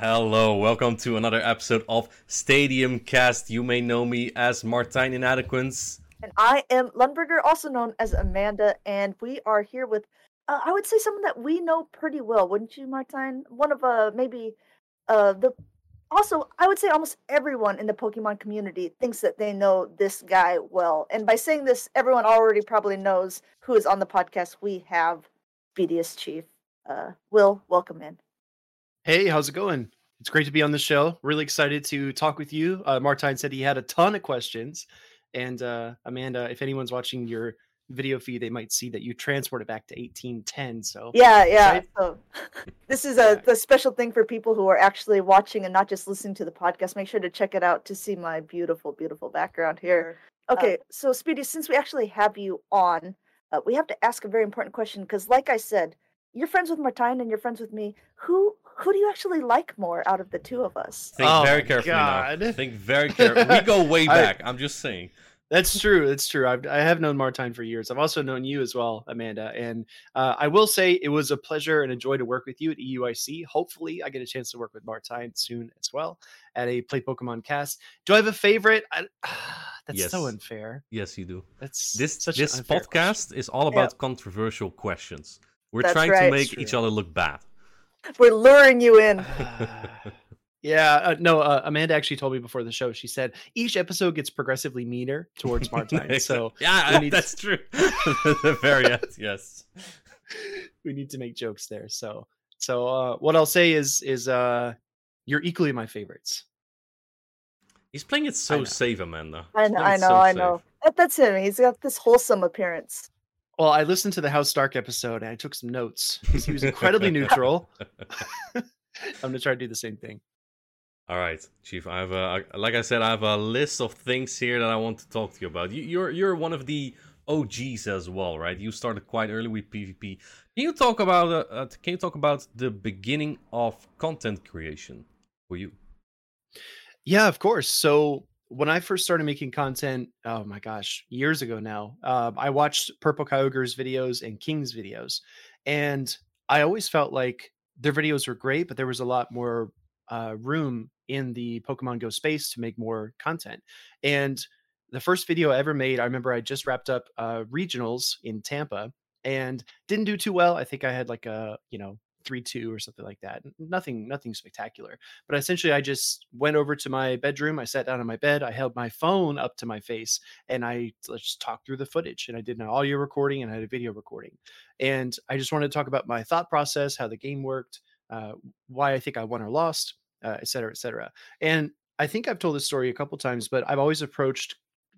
Hello, welcome to another episode of Stadium Cast. You may know me as Martijn Inadequance. And I am Lundberger, also known as Amanda, and we are here with, uh, I would say, someone that we know pretty well, wouldn't you, Martijn? One of uh maybe uh the also I would say almost everyone in the Pokemon community thinks that they know this guy well, and by saying this, everyone already probably knows who is on the podcast. We have BDS Chief. Uh, Will, welcome in. Hey, how's it going? It's great to be on the show. Really excited to talk with you. Uh, Martijn said he had a ton of questions. And uh, Amanda, if anyone's watching your video feed, they might see that you transported back to 1810. So yeah, yeah. So this is a the special thing for people who are actually watching and not just listening to the podcast. Make sure to check it out to see my beautiful, beautiful background here. Okay, uh, so Speedy, since we actually have you on, uh, we have to ask a very important question because, like I said, you're friends with Martijn and you're friends with me. Who who do you actually like more out of the two of us? Think Oh very my carefully God. now. Think very carefully. We go way back. I'm just saying. that's true. That's true. I've, I have known Martijn for years. I've also known you as well, Amanda. And uh, I will say it was a pleasure and a joy to work with you at EUIC. Hopefully, I get a chance to work with Martijn soon as well at a Play Pokemon cast. Do I have a favorite? I, that's so unfair. Yes, you do. That's This such this podcast question. is all about controversial questions. We're That's trying right. to make each other look bad. We're luring you in. Yeah, uh, no. Uh, Amanda actually told me before the show. She said each episode gets progressively meaner towards Martijn, so yeah, we need- that's true. the very end, yes. we need to make jokes there. So, so uh, what I'll say is, is uh, you're equally my favorites. He's playing it so know. safe, Amanda. I know, I know, so I know. That, that's him. He's got this wholesome appearance. Well, I listened to the House Stark episode and I took some notes because he was incredibly neutral. I'm gonna try to do the same thing. All right, Chief. I have a like I said, I have a list of things here that I want to talk to you about. You, you're you're one of the OGs as well, right? You started quite early with PvP. Can you talk about uh, uh, can you talk about the beginning of content creation for you? Yeah, of course. So when I first started making content, oh my gosh, years ago now, um, I watched Purple Kyogre's videos and King's videos, and I always felt like their videos were great, but there was a lot more uh, room in the Pokemon Go space to make more content. And the first video I ever made, I remember I just wrapped up uh, regionals in Tampa and didn't do too well. I think I had like a you know three two or something like that. Nothing, nothing spectacular but essentially i just went over to my bedroom i sat down on my bed i held my phone up to my face and i just talked through the footage and i did an audio recording and i had a video recording and i just wanted to talk about my thought process how the game worked uh, why i think i won or lost uh, et cetera et cetera and i think i've told this story a couple times but i've always approached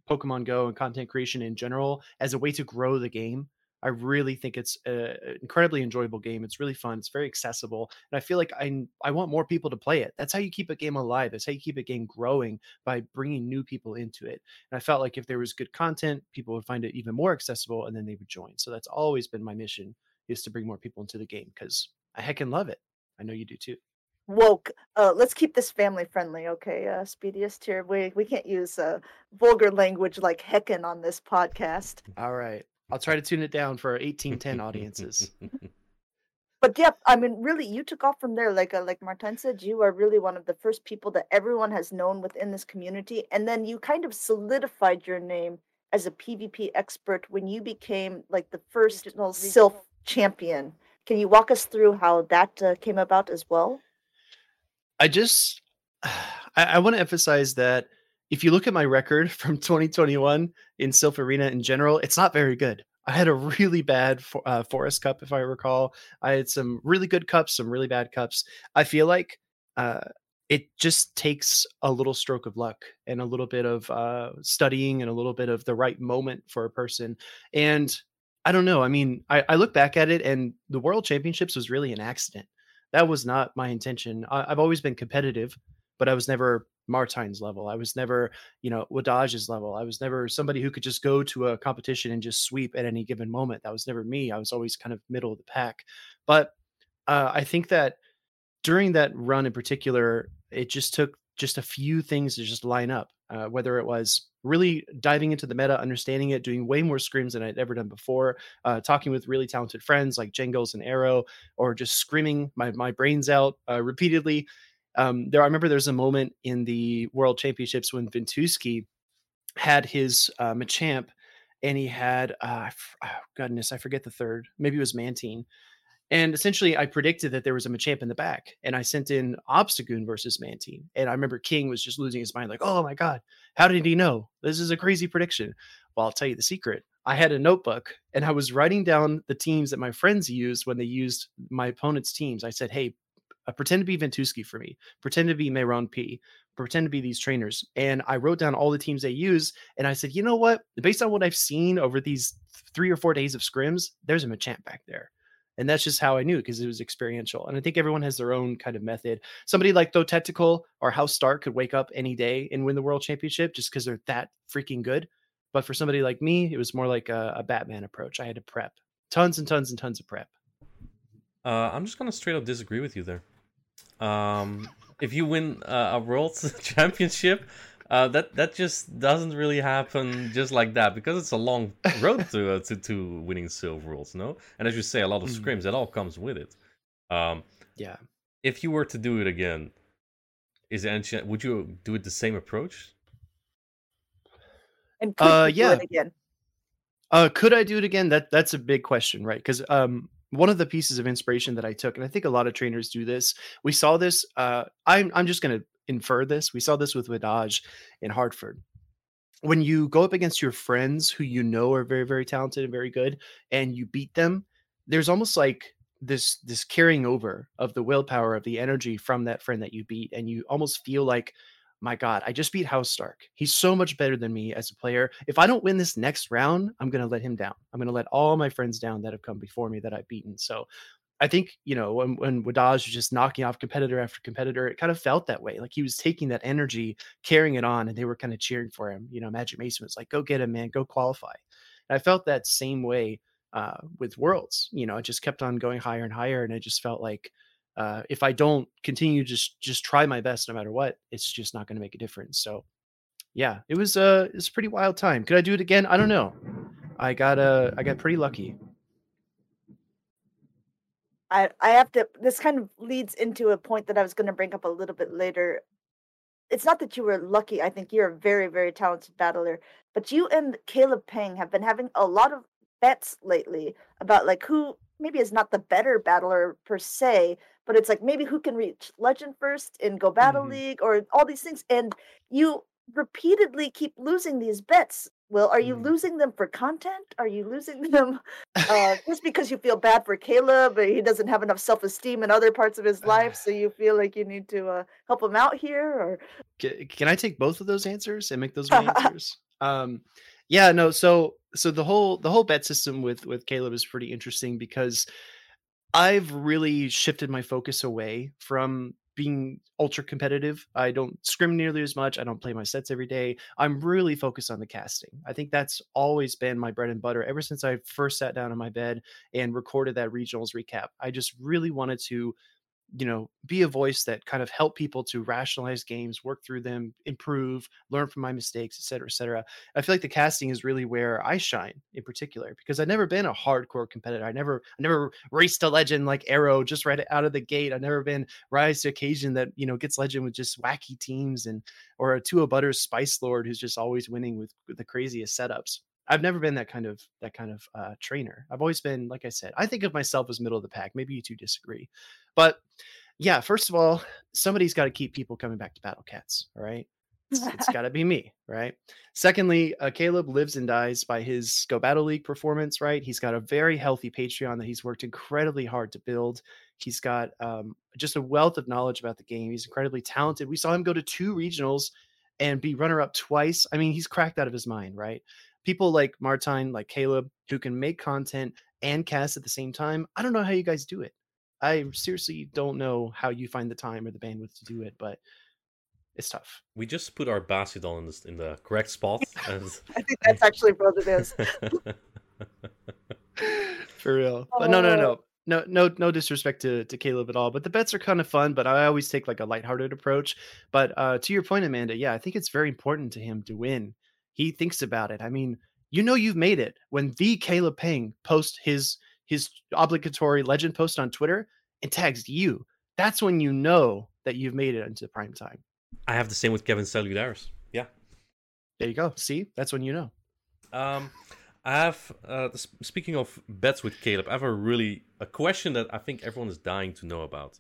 pokemon go and content creation in general as a way to grow the game I really think it's an incredibly enjoyable game. It's really fun. It's very accessible, and I feel like I I want more people to play it. That's how you keep a game alive. That's how you keep a game growing by bringing new people into it. And I felt like if there was good content, people would find it even more accessible, and then they would join. So that's always been my mission: is to bring more people into the game because I heckin' love it. I know you do too. Woke. Uh, let's keep this family friendly, okay? Uh, Speediest here. We we can't use uh, vulgar language like heckin' on this podcast. All right, I'll try to tune it down for our 1810 audiences. But yeah, I mean, really, you took off from there. Like uh, like Martin said, you are really one of the first people that everyone has known within this community, and then you kind of solidified your name as a PvP expert when you became like the first regional Silph champion. Can you walk us through how that uh, came about as well? I just I, I want to emphasize that if you look at my record from 2021 in Silph Arena in general, it's not very good. I had a really bad for, uh, Forest Cup, if I recall. I had some really good cups, some really bad cups. I feel like uh, it just takes a little stroke of luck and a little bit of uh, studying and a little bit of the right moment for a person. And I don't know. I mean, I, I look back at it, and the World Championships was really an accident that was not my intention. I, I've always been competitive, but I was never Martijn's level. I was never, you know, Wadaj's level. I was never somebody who could just go to a competition and just sweep at any given moment. That was never me. I was always kind of middle of the pack. But uh, I think that during that run in particular, it just took just a few things to just line up. Uh, whether it was really diving into the meta, understanding it, doing way more scrims than I'd ever done before, uh, talking with really talented friends like Jengos and Arrow, or just scrimming my, my brains out uh, repeatedly. Um, there, I remember there's a moment in the World Championships when Ventusky had his uh, Machamp, and he had uh, oh, goodness, I forget the third. Maybe it was Mantine. And essentially, I predicted that there was a Machamp in the back, and I sent in Obstagoon versus Mantine. And I remember King was just losing his mind, like, "Oh my god, how did he know? This is a crazy prediction." Well, I'll tell you the secret. I had a notebook, and I was writing down the teams that my friends used when they used my opponent's teams. I said, "Hey, uh, pretend to be Ventuski for me. Pretend to be Mayron P. Pretend to be these trainers." And I wrote down all the teams they use, and I said, "You know what? Based on what I've seen over these three or four days of scrims, there's a Machamp back there." and that's just how I knew because it was experiential. And I think everyone has their own kind of method. Somebody like Though Tactical or House Stark could wake up any day and win the world championship just because they're that freaking good. But for somebody like me, it was more like a, a Batman approach. I had to prep tons and tons and tons of prep. Uh, I'm just gonna straight up disagree with you there. Um, if you win uh, a world championship, uh, that that just doesn't really happen just like that because it's a long road to uh, to to winning Silph Worlds, no? And as you say, a lot of mm. scrims that all comes with it. Um, yeah. If you were to do it again, is there would you do it the same approach? And could uh, yeah. again? Uh, could I do it again? That that's a big question, right? Because um, one of the pieces of inspiration that I took, and I think a lot of trainers do this. We saw this. Uh, I'm I'm just gonna infer this. We saw this with Wadaj in Hartford. When you go up against your friends who you know are very, very talented and very good, and you beat them, there's almost like this this carrying over of the willpower of the energy from that friend that you beat, and you almost feel like, my God, I just beat House Stark. He's so much better than me as a player. If I don't win this next round, I'm gonna let him down. I'm gonna let all my friends down that have come before me that I've beaten. So I think, you know, when, when Wadaj was just knocking off competitor after competitor, it kind of felt that way. Like he was taking that energy, carrying it on, and they were kind of cheering for him. You know, Magic Mason was like, go get him, man, go qualify. And I felt that same way uh, with Worlds. You know, it just kept on going higher and higher. And I just felt like uh, if I don't continue just just try my best no matter what, it's just not going to make a difference. So yeah, it was uh it's a pretty wild time. Could I do it again? I don't know. I got uh I got pretty lucky. I I have to this kind of leads into a point that I was going to bring up a little bit later. It's not that you were lucky. I think you're a very very talented battler, but you and Caleb Peng have been having a lot of bets lately about like who maybe is not the better battler per se, but it's like maybe who can reach legend first in Go Battle mm-hmm. League or all these things and you repeatedly keep losing these bets well, are you mm. losing them for content? Are you losing them uh, just because you feel bad for Caleb? Or he doesn't have enough self esteem in other parts of his life, so you feel like you need to uh, help him out here? Or can, can, I take both of those answers and make those my answers? Um, yeah, no. So, so the whole the whole bet system with with Caleb is pretty interesting because I've really shifted my focus away from being ultra competitive. I don't scrim nearly as much. I don't play my sets every day. I'm really focused on the casting. I think that's always been my bread and butter ever since I first sat down on my bed and recorded that regionals recap. I just really wanted to you know be a voice that kind of help people to rationalize games work through them improve learn from my mistakes et cetera et cetera. I feel like the casting is really where i shine in particular because i've never been a hardcore competitor. I never i never raced a legend like arrow just right out of the gate. I've never been rise to occasion that you know gets legend with just wacky teams and or a two butters spice lord who's just always winning with the craziest setups I've never been that kind of that kind of uh, trainer. I've always been, like I said, I think of myself as middle of the pack. Maybe you two disagree, but yeah. First of all, somebody's got to keep people coming back to Battle Cats. All right, it's, it's got to be me, right? Secondly, uh, Caleb lives and dies by his Go Battle League performance. Right, he's got a very healthy Patreon that he's worked incredibly hard to build. He's got um, just a wealth of knowledge about the game. He's incredibly talented. We saw him go to two regionals and be runner up twice. I mean, he's cracked out of his mind, right? People like Martijn, like Caleb, who can make content and cast at the same time. I don't know how you guys do it. I seriously don't know how you find the time or the bandwidth to do it, but it's tough. We just put our Bastiodon in, the in the correct spot. And... I think that's actually what it is. For real. But no, no, no. Oh. No, no, no disrespect to, to Caleb at all. But the bets are kind of fun, but I always take like a lighthearted approach. But uh, to your point, Amanda, yeah, I think it's very important to him to win he thinks about it. I mean, you know you've made it when the Caleb Peng posts his his obligatory legend post on Twitter and tags you. That's when you know that you've made it into prime time. I have the same with Kevin Saludaris. Yeah. There you go. See, that's when you know. Um, I have. Uh, speaking of bets with Caleb, I have a really a question that I think everyone is dying to know about.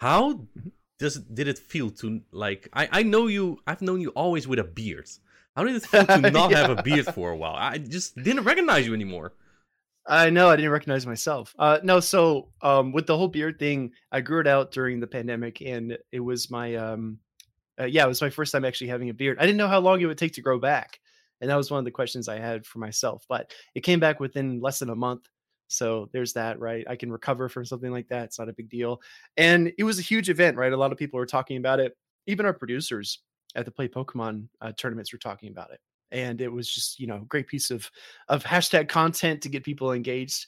How Mhm. does did it feel to like? I I know you. I've known you always with a beard. How did it feel to not have a beard for a while? I just didn't recognize you anymore. I know I didn't recognize myself. Uh, no, so um, with the whole beard thing, I grew it out during the pandemic, and it was my um, uh, yeah, it was my first time actually having a beard. I didn't know how long it would take to grow back, and that was one of the questions I had for myself. But it came back within less than a month, so there's that. Right, I can recover from something like that. It's not a big deal, and it was a huge event. Right, a lot of people were talking about it. Even our producers at the Play Pokemon uh, tournaments were talking about it and it was just you know great piece of of hashtag content to get people engaged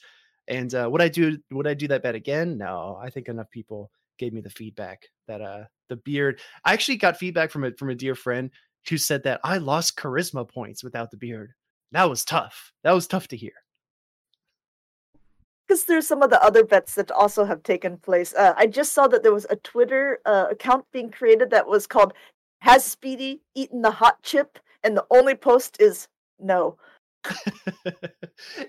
and uh would i do would i do that bet again? No i think enough people gave me the feedback that uh the beard i actually got feedback from a from a dear friend who said that i lost charisma points without the beard. That was tough. That was tough to hear. Because there's some of the other bets that also have taken place. Uh, I just saw that there was a Twitter uh, account being created that was called "Has Speedy eaten the hot chip?" and the only post is no.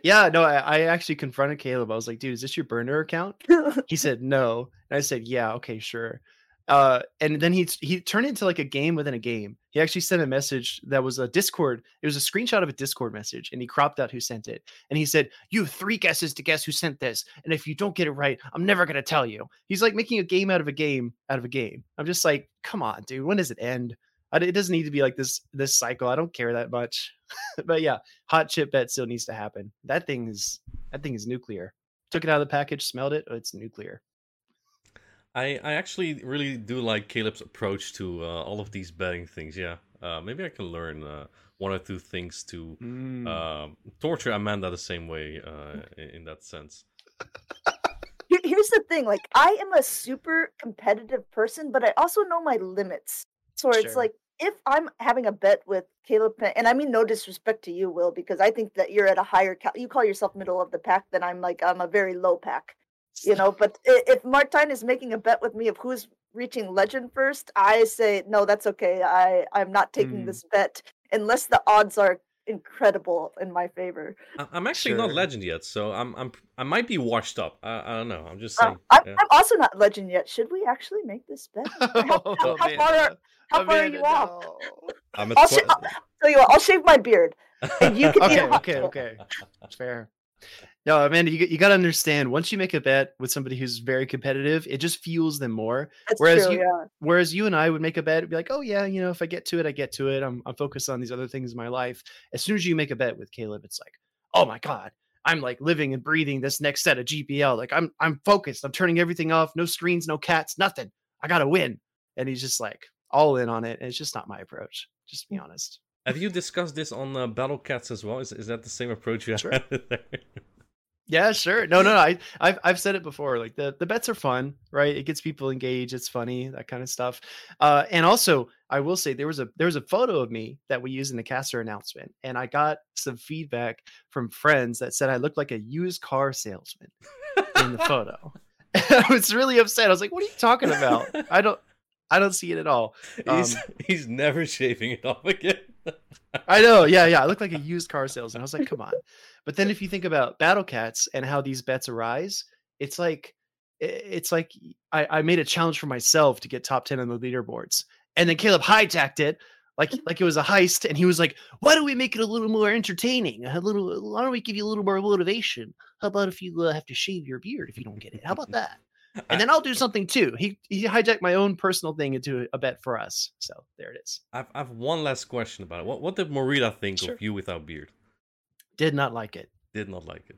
yeah no I, I actually confronted caleb i was like dude is this your burner account he said no and i said yeah okay sure uh and then he he turned it into like a game within a game. He actually sent a message that was a discord it was a screenshot of a discord message and he cropped out who sent it. And he said you have three guesses to guess who sent this and if you don't get it right i'm never to tell you. He's like making a game out of a game out of a game. I'm just like come on dude when does it end? It doesn't need to be like this this cycle i don't care that much. But yeah hot chip bet still needs to happen. That thing is that thing is nuclear. Took it out of the package smelled it oh, it's nuclear I I actually really do like Caleb's approach to uh, all of these betting things. Yeah. Uh, maybe I can learn uh, one or two things to Mm. um torture Amanda the same way uh, in, in that sense. Here's the thing: like, I am a super competitive person, but I also know my limits. So it's like if I'm having a bet with Caleb, and I mean no disrespect to you, Will, because I think that you're at a higher. Ca- you call yourself middle of the pack, then I'm like I'm a very low pack. You know but if Martijn is making a bet with me of who's reaching legend first i say no that's okay i i'm not taking Mm. this bet unless the odds are incredible in my favor I- I'm actually not legend yet, so I'm I'm I might be washed up. I, I don't know. I'm just Uh, saying. I'm, yeah. I'm also not legend yet should we actually make this bet how, how, Oh, how far are, how far are Amanda, you off no. I'm at I'll, tw- sh- I'll tell you what i'll shave my beard and you can eat okay a okay chip. okay fair no amanda you, you got to understand once you make a bet with somebody who's very competitive it just fuels them more that's Whereas true you- yeah whereas you and I would make a bet, it'd be like, oh yeah, you know, if I get to it, I get to it. I'm I'm focused on these other things in my life. As soon as you make a bet with Caleb, it's like, oh my god, I'm like living and breathing this next set of GBL. Like I'm I'm focused. I'm turning everything off. No screens, no cats, nothing. I gotta win. And he's just like all in on it. And it's just not my approach. Just to be honest. Have you discussed this on uh, Battle Cats as well? Is is that the same approach you Sure. had there? Yeah, sure. No, no, no. I, I've I've said it before. Like the the bets are fun, right? It gets people engaged. It's funny, that kind of stuff. Uh, and also, I will say there was a there was a photo of me that we used in the caster announcement, and I got some feedback from friends that said I looked like a used car salesman in the photo. I was really upset. I was like, "What are you talking about? I don't, I don't see it at all." he's Um, he's never shaving it off again. I know. Yeah, yeah. I look like a used car salesman. I was like, come on. But then if you think about Battle Cats and how these bets arise, it's like it's like I, I made a challenge for myself to get top 10 on the leaderboards. And then Caleb hijacked it like like it was a heist. And he was like, why don't we make it a little more entertaining? A little why don't we give you a little more motivation? How about if you uh, have to shave your beard if you don't get it? How about that? And then I'll do something too. He he hijacked my own personal thing into a bet for us. So there it is. I've I've one last question about it. What what did Morita think Sure. of you without beard? Did not like it. Did not like it.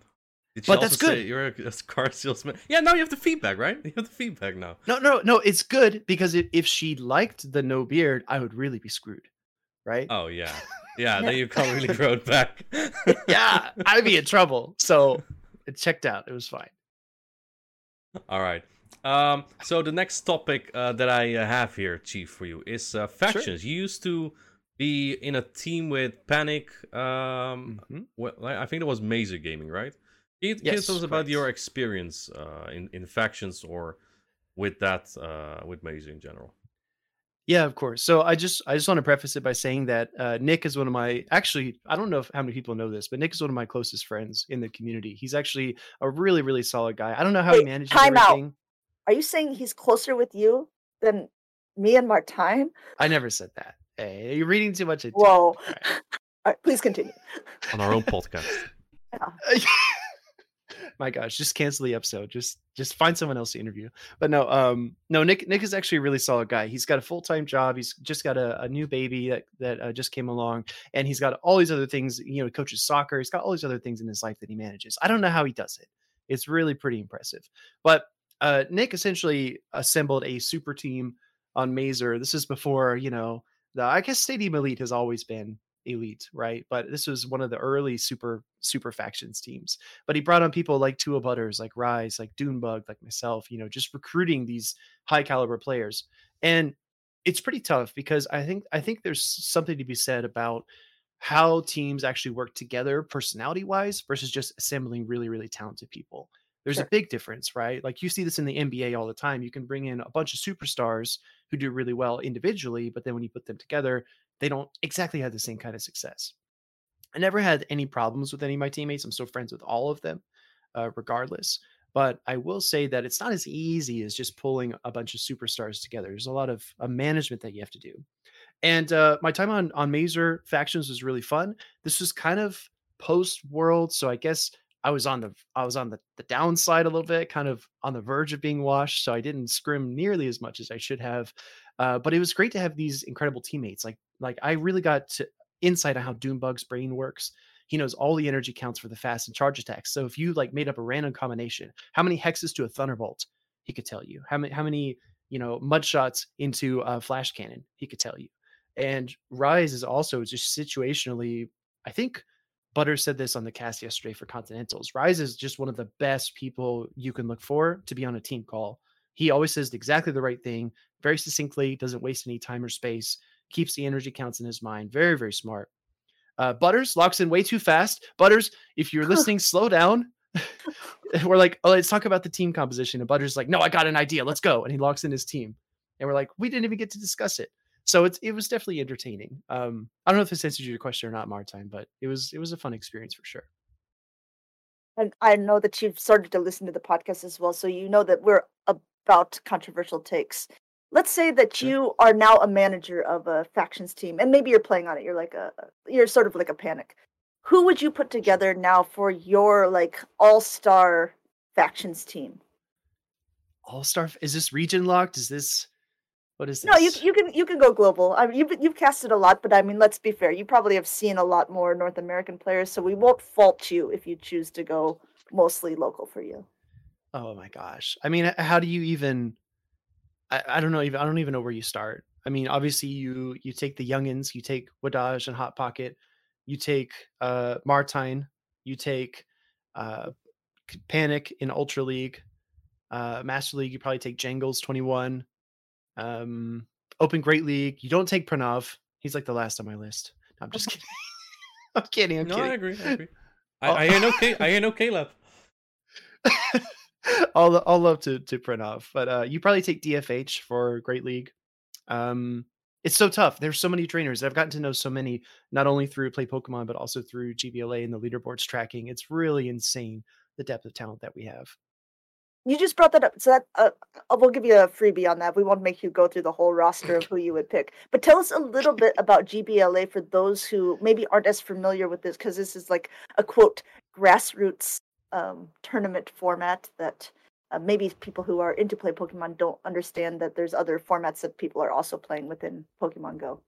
Did But that's good. you're a, car salesman? Yeah, now you have the feedback, right? You have the feedback now. No, no, no. It's good because if, if she liked the no beard, I would really be screwed, right? Oh yeah, yeah. then you can't really grow it back. yeah, I'd be in trouble. So it checked out. It was fine. All right. Um. So the next topic uh, that I uh, have here, Chief, for you is uh, factions. You used to be in a team with Panic. Um. Mhm. Well, I think it was Mazer Gaming, right? Can you, can you tell us about your experience uh, in in factions or with that uh, with Mazer in general. Yeah, of course. So I just I just want to preface it by saying that uh, Nick is one of my actually I don't know if, how many people know this, but Nick is one of my closest friends in the community. He's actually a really really solid guy. I don't know how Wait, he manages time everything. out. Are you saying he's closer with you than me and Martijn? I never said that. Hey, you're reading too much into it. Whoa. All right. All right, please continue. on our own podcast. my gosh just cancel the episode just just find someone else to interview. But no um no nick nick is actually a really solid guy. He's got a full-time job he's just got a, a new baby that that uh, just came along and he's got all these other things you know he coaches soccer he's got all these other things in his life that he manages. I don't know how he does it. It's really pretty impressive. But uh nick essentially assembled a super team on mazer. This is before you know the i guess stadium elite has always been elite, right? But this was one of the early super super factions teams. But he brought on people like Tua Butters, like Rise, like Dunebug, like myself, you know, just recruiting these high caliber players. And it's pretty tough because I think I think there's something to be said about how teams actually work together personality wise versus just assembling really really talented people. There's Sure. a big difference, right? Like you see this in the NBA all the time. You can bring in a bunch of superstars who do really well individually, but then when you put them together, they don't exactly have the same kind of success. I never had any problems with any of my teammates. I'm still friends with all of them, uh, regardless. But I will say that it's not as easy as just pulling a bunch of superstars together. There's a lot of uh, management that you have to do. And uh, my time on on Mazer factions was really fun. This was kind of post world, so I guess I was on the I was on the, the downside a little bit, kind of on the verge of being washed. So I didn't scrim nearly as much as I should have. Uh, but it was great to have these incredible teammates. Like like I really got to insight on how Doombug's brain works. He knows all the energy counts for the fast and charge attacks. So if you like made up a random combination, how many hexes to a thunderbolt, he could tell you. How many how many you know mud shots into a flash cannon, he could tell you. And Rise is also just situationally, I think Butter said this on the cast yesterday for Continentals. Rise is just one of the best people you can look for to be on a team call. He always says exactly the right thing, very succinctly, doesn't waste any time or space, keeps the energy counts in his mind. Very, very smart. Uh, Butters locks in way too fast. Butters, if you're listening, slow down. we're like, oh, let's talk about the team composition. And Butters is like, no, I got an idea. Let's go. And he locks in his team. And we're like, we didn't even get to discuss it. So it's it was definitely entertaining. Um, I don't know if this answers your question or not, Martijn, but it was it was a fun experience for sure. And I know that you've started to listen to the podcast as well, so you know that we're about controversial takes. Let's say that you are now a manager of a factions team, and maybe you're playing on it. You're like a, you're sort of like a panic. Who would you put together now for your like all star factions team? All Star is this region locked? Is this what is this? No, you you can you can go global. I mean, you've you've casted a lot, but I mean, let's be fair. You probably have seen a lot more North American players, so we won't fault you if you choose to go mostly local for you. Oh my gosh. I mean, how do you even I, I don't know even I don't even know where you start. I mean, obviously you you take the youngins, you take Wadaj and Hot Pocket, you take uh Martijn, you take uh Panic in Ultra League, uh Master League, you probably take Jangles 21, um Open Great League. You don't take Pranav. He's like the last on my list. No, I'm just kidding. I'm kidding. I'm no, kidding. I agree. I agree. I, Oh. I hear no, K- I hear no Caleb. all all love to to Pranav, but uh, you probably take DFH for Great League. Um, it's so tough. There's so many trainers. I've gotten to know so many, not only through Play Pokemon, but also through GBLA and the leaderboards tracking. It's really insane the depth of talent that we have. You just brought that up, so that uh, we'll give you a freebie on that. We won't make you go through the whole roster of who you would pick, but tell us a little bit about GBLA for those who maybe aren't as familiar with this, because this is like a quote grassroots um, tournament format that uh, maybe people who are into play Pokemon don't understand that there's other formats that people are also playing within Pokemon Go.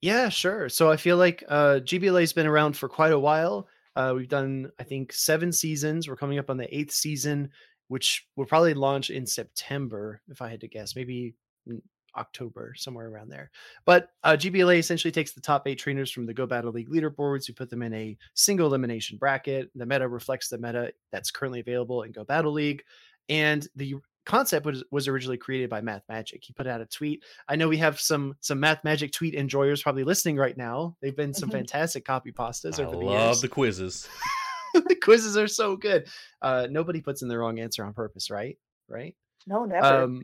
Yeah, sure. So I feel like uh, GBLA's been around for quite a while. Uh, we've done, I think, seven seasons. We're coming up on the eighth season, which will probably launch in September, if I had to guess, maybe in October, somewhere around there. But uh, GBLA essentially takes the top eight trainers from the Go Battle League leaderboards. We put them in a single elimination bracket. The meta reflects the meta that's currently available in Go Battle League. And the concept was, was originally created by Math Magic. He put out a tweet I know we have some some Math Magic tweet enjoyers probably listening right now. They've been some Mhm. fantastic copy pastas I over the love years. the quizzes. the quizzes are so good. Uh, nobody puts in the wrong answer on purpose, right? Right. No, never. Um,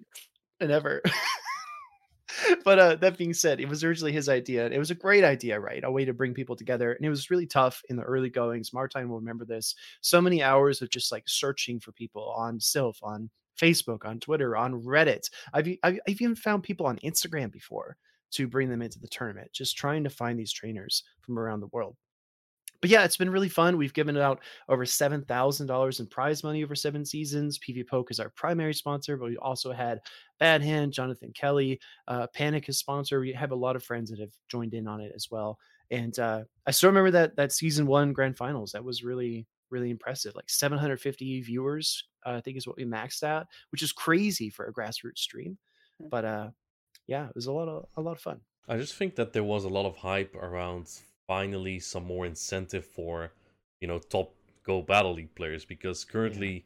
never. but uh, that being said, it was originally his idea. It was a great idea, right? A way to bring people together, and it was really tough in the early goings. Martijn will remember this. So many hours of just like searching for people on Sylph, on Facebook, on Twitter, on Reddit. I've, I've I've even found people on Instagram before to bring them into the tournament, just trying to find these trainers from around the world but yeah, it's been really fun. We've given out over seven thousand dollars in prize money over seven seasons. PvPoke is our primary sponsor, but we also had Bad Hand, Jonathan Kelly, uh, Panic is sponsor. We have a lot of friends that have joined in on it as well. And uh, I still remember that that season one grand finals. That was really really impressive. Like 750 viewers, uh, I think is what we maxed out, which is crazy for a grassroots stream. Hmm. But uh, yeah, it was a lot of a lot of fun. I just think that there was a lot of hype around finally some more incentive for you know top go battle league players because currently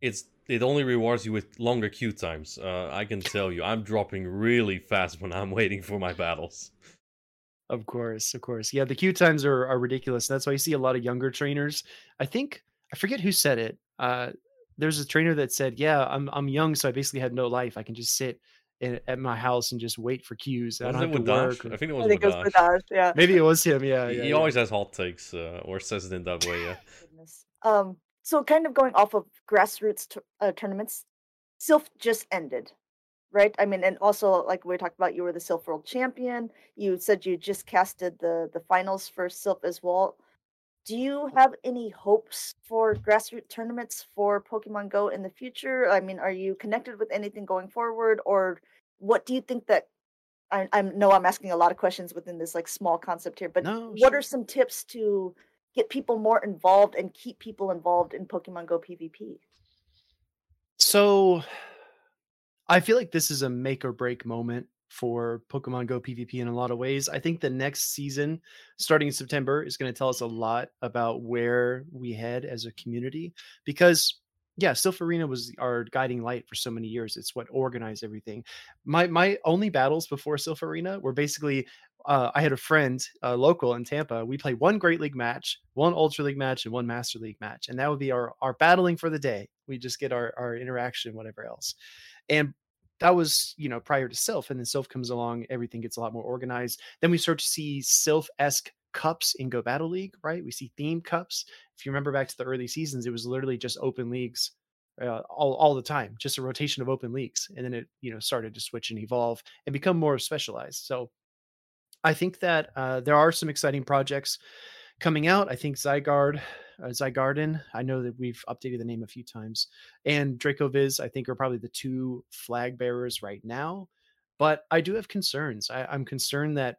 yeah. it's it only rewards you with longer queue times. Uh, i can tell you i'm dropping really fast when i'm waiting for my battles. Of course of course. Yeah the queue times are, are ridiculous. That's why you see a lot of younger trainers. I think i forget who said it. Uh, there's a trainer that said yeah i'm i'm young so i basically had no life. I can just sit in, at my house and just wait for queues. I don't have to work. I think it was. I think it was Dash, Yeah. Maybe it was him. Yeah. He, yeah, he yeah. always has hot takes, uh, or says it in that way. Yeah. um. So, kind of going off of grassroots t- uh, tournaments, Silph just ended, right? I mean, and also like we talked about, you were the Silph World Champion. You said you just casted the the finals for Silph as well. Do you have any hopes for grassroots tournaments for Pokemon Go in the future? I mean, are you connected with anything going forward, or what do you think that I, I know I'm asking a lot of questions within this like small concept here, but no, what sure. are some tips to get people more involved and keep people involved in Pokemon Go PvP? So I feel like this is a make or break moment for Pokemon Go PvP in a lot of ways. I think the next season, starting in September, is going to tell us a lot about where we head as a community because yeah, Silph Arena was our guiding light for so many years. It's what organized everything. My my only battles before Silph Arena were basically uh, I had a friend uh, local in Tampa. We play one Great League match, one Ultra League match, and one Master League match, and that would be our our battling for the day. We just get our our interaction, whatever else, and that was you know prior to Silph, and then Silph comes along, everything gets a lot more organized. Then we start to see Silph esque cups in Go Battle League, right? We see theme cups. If you remember back to the early seasons, it was literally just open leagues uh, all all the time, just a rotation of open leagues, and then it you know started to switch and evolve and become more specialized. So I think that uh, there are some exciting projects coming out. I think Zygarde, uh, Zygarden, I know that we've updated the name a few times, and Dracoviz, I think are probably the two flag bearers right now. But I do have concerns. I, I'm concerned that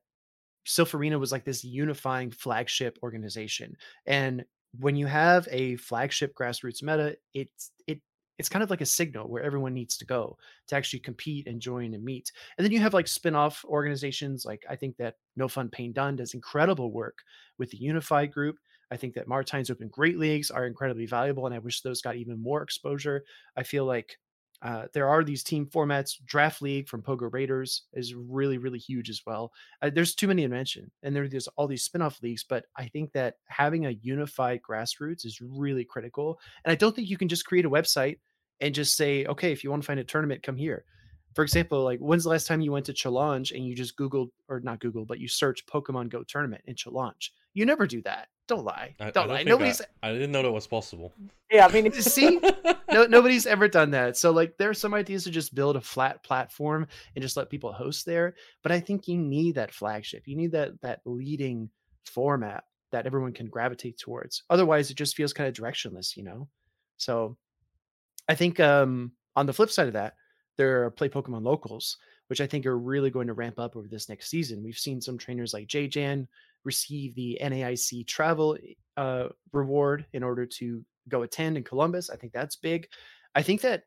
Silph Arena was like this unifying flagship organization. And when you have a flagship grassroots meta, it's it it's kind of like a signal where everyone needs to go to actually compete and join and meet. And then you have like spin-off organizations like I think that No Fun Pain Done does incredible work with the Unified group. I think that Martijn's Open Great Leagues are incredibly valuable and I wish those got even more exposure. I feel like uh, there are these team formats. Draft League from Pogo Raiders is really, really huge as well. Uh, there's too many to mention, and there, there's all these spin-off leagues. But I think that having a unified grassroots is really critical. And I don't think you can just create a website and just say, okay, if you want to find a tournament, come here. For example, like when's the last time you went to Challonge and you just Googled or not Google, but you search Pokemon Go tournament in Challonge? You never do that. Don't lie. I, don't lie. Nobody's. I, I, didn't know that was possible. Yeah, I mean, see, no, nobody's ever done that. So like, there are some ideas to just build a flat platform and just let people host there. But I think you need that flagship. You need that that leading format that everyone can gravitate towards. Otherwise, it just feels kind of directionless, you know. So, I think um, on the flip side of that, there are play Pokemon locals, which I think are really going to ramp up over this next season. We've seen some trainers like JJan receive the NAIC travel uh, reward in order to go attend in Columbus. I think that's big. I think that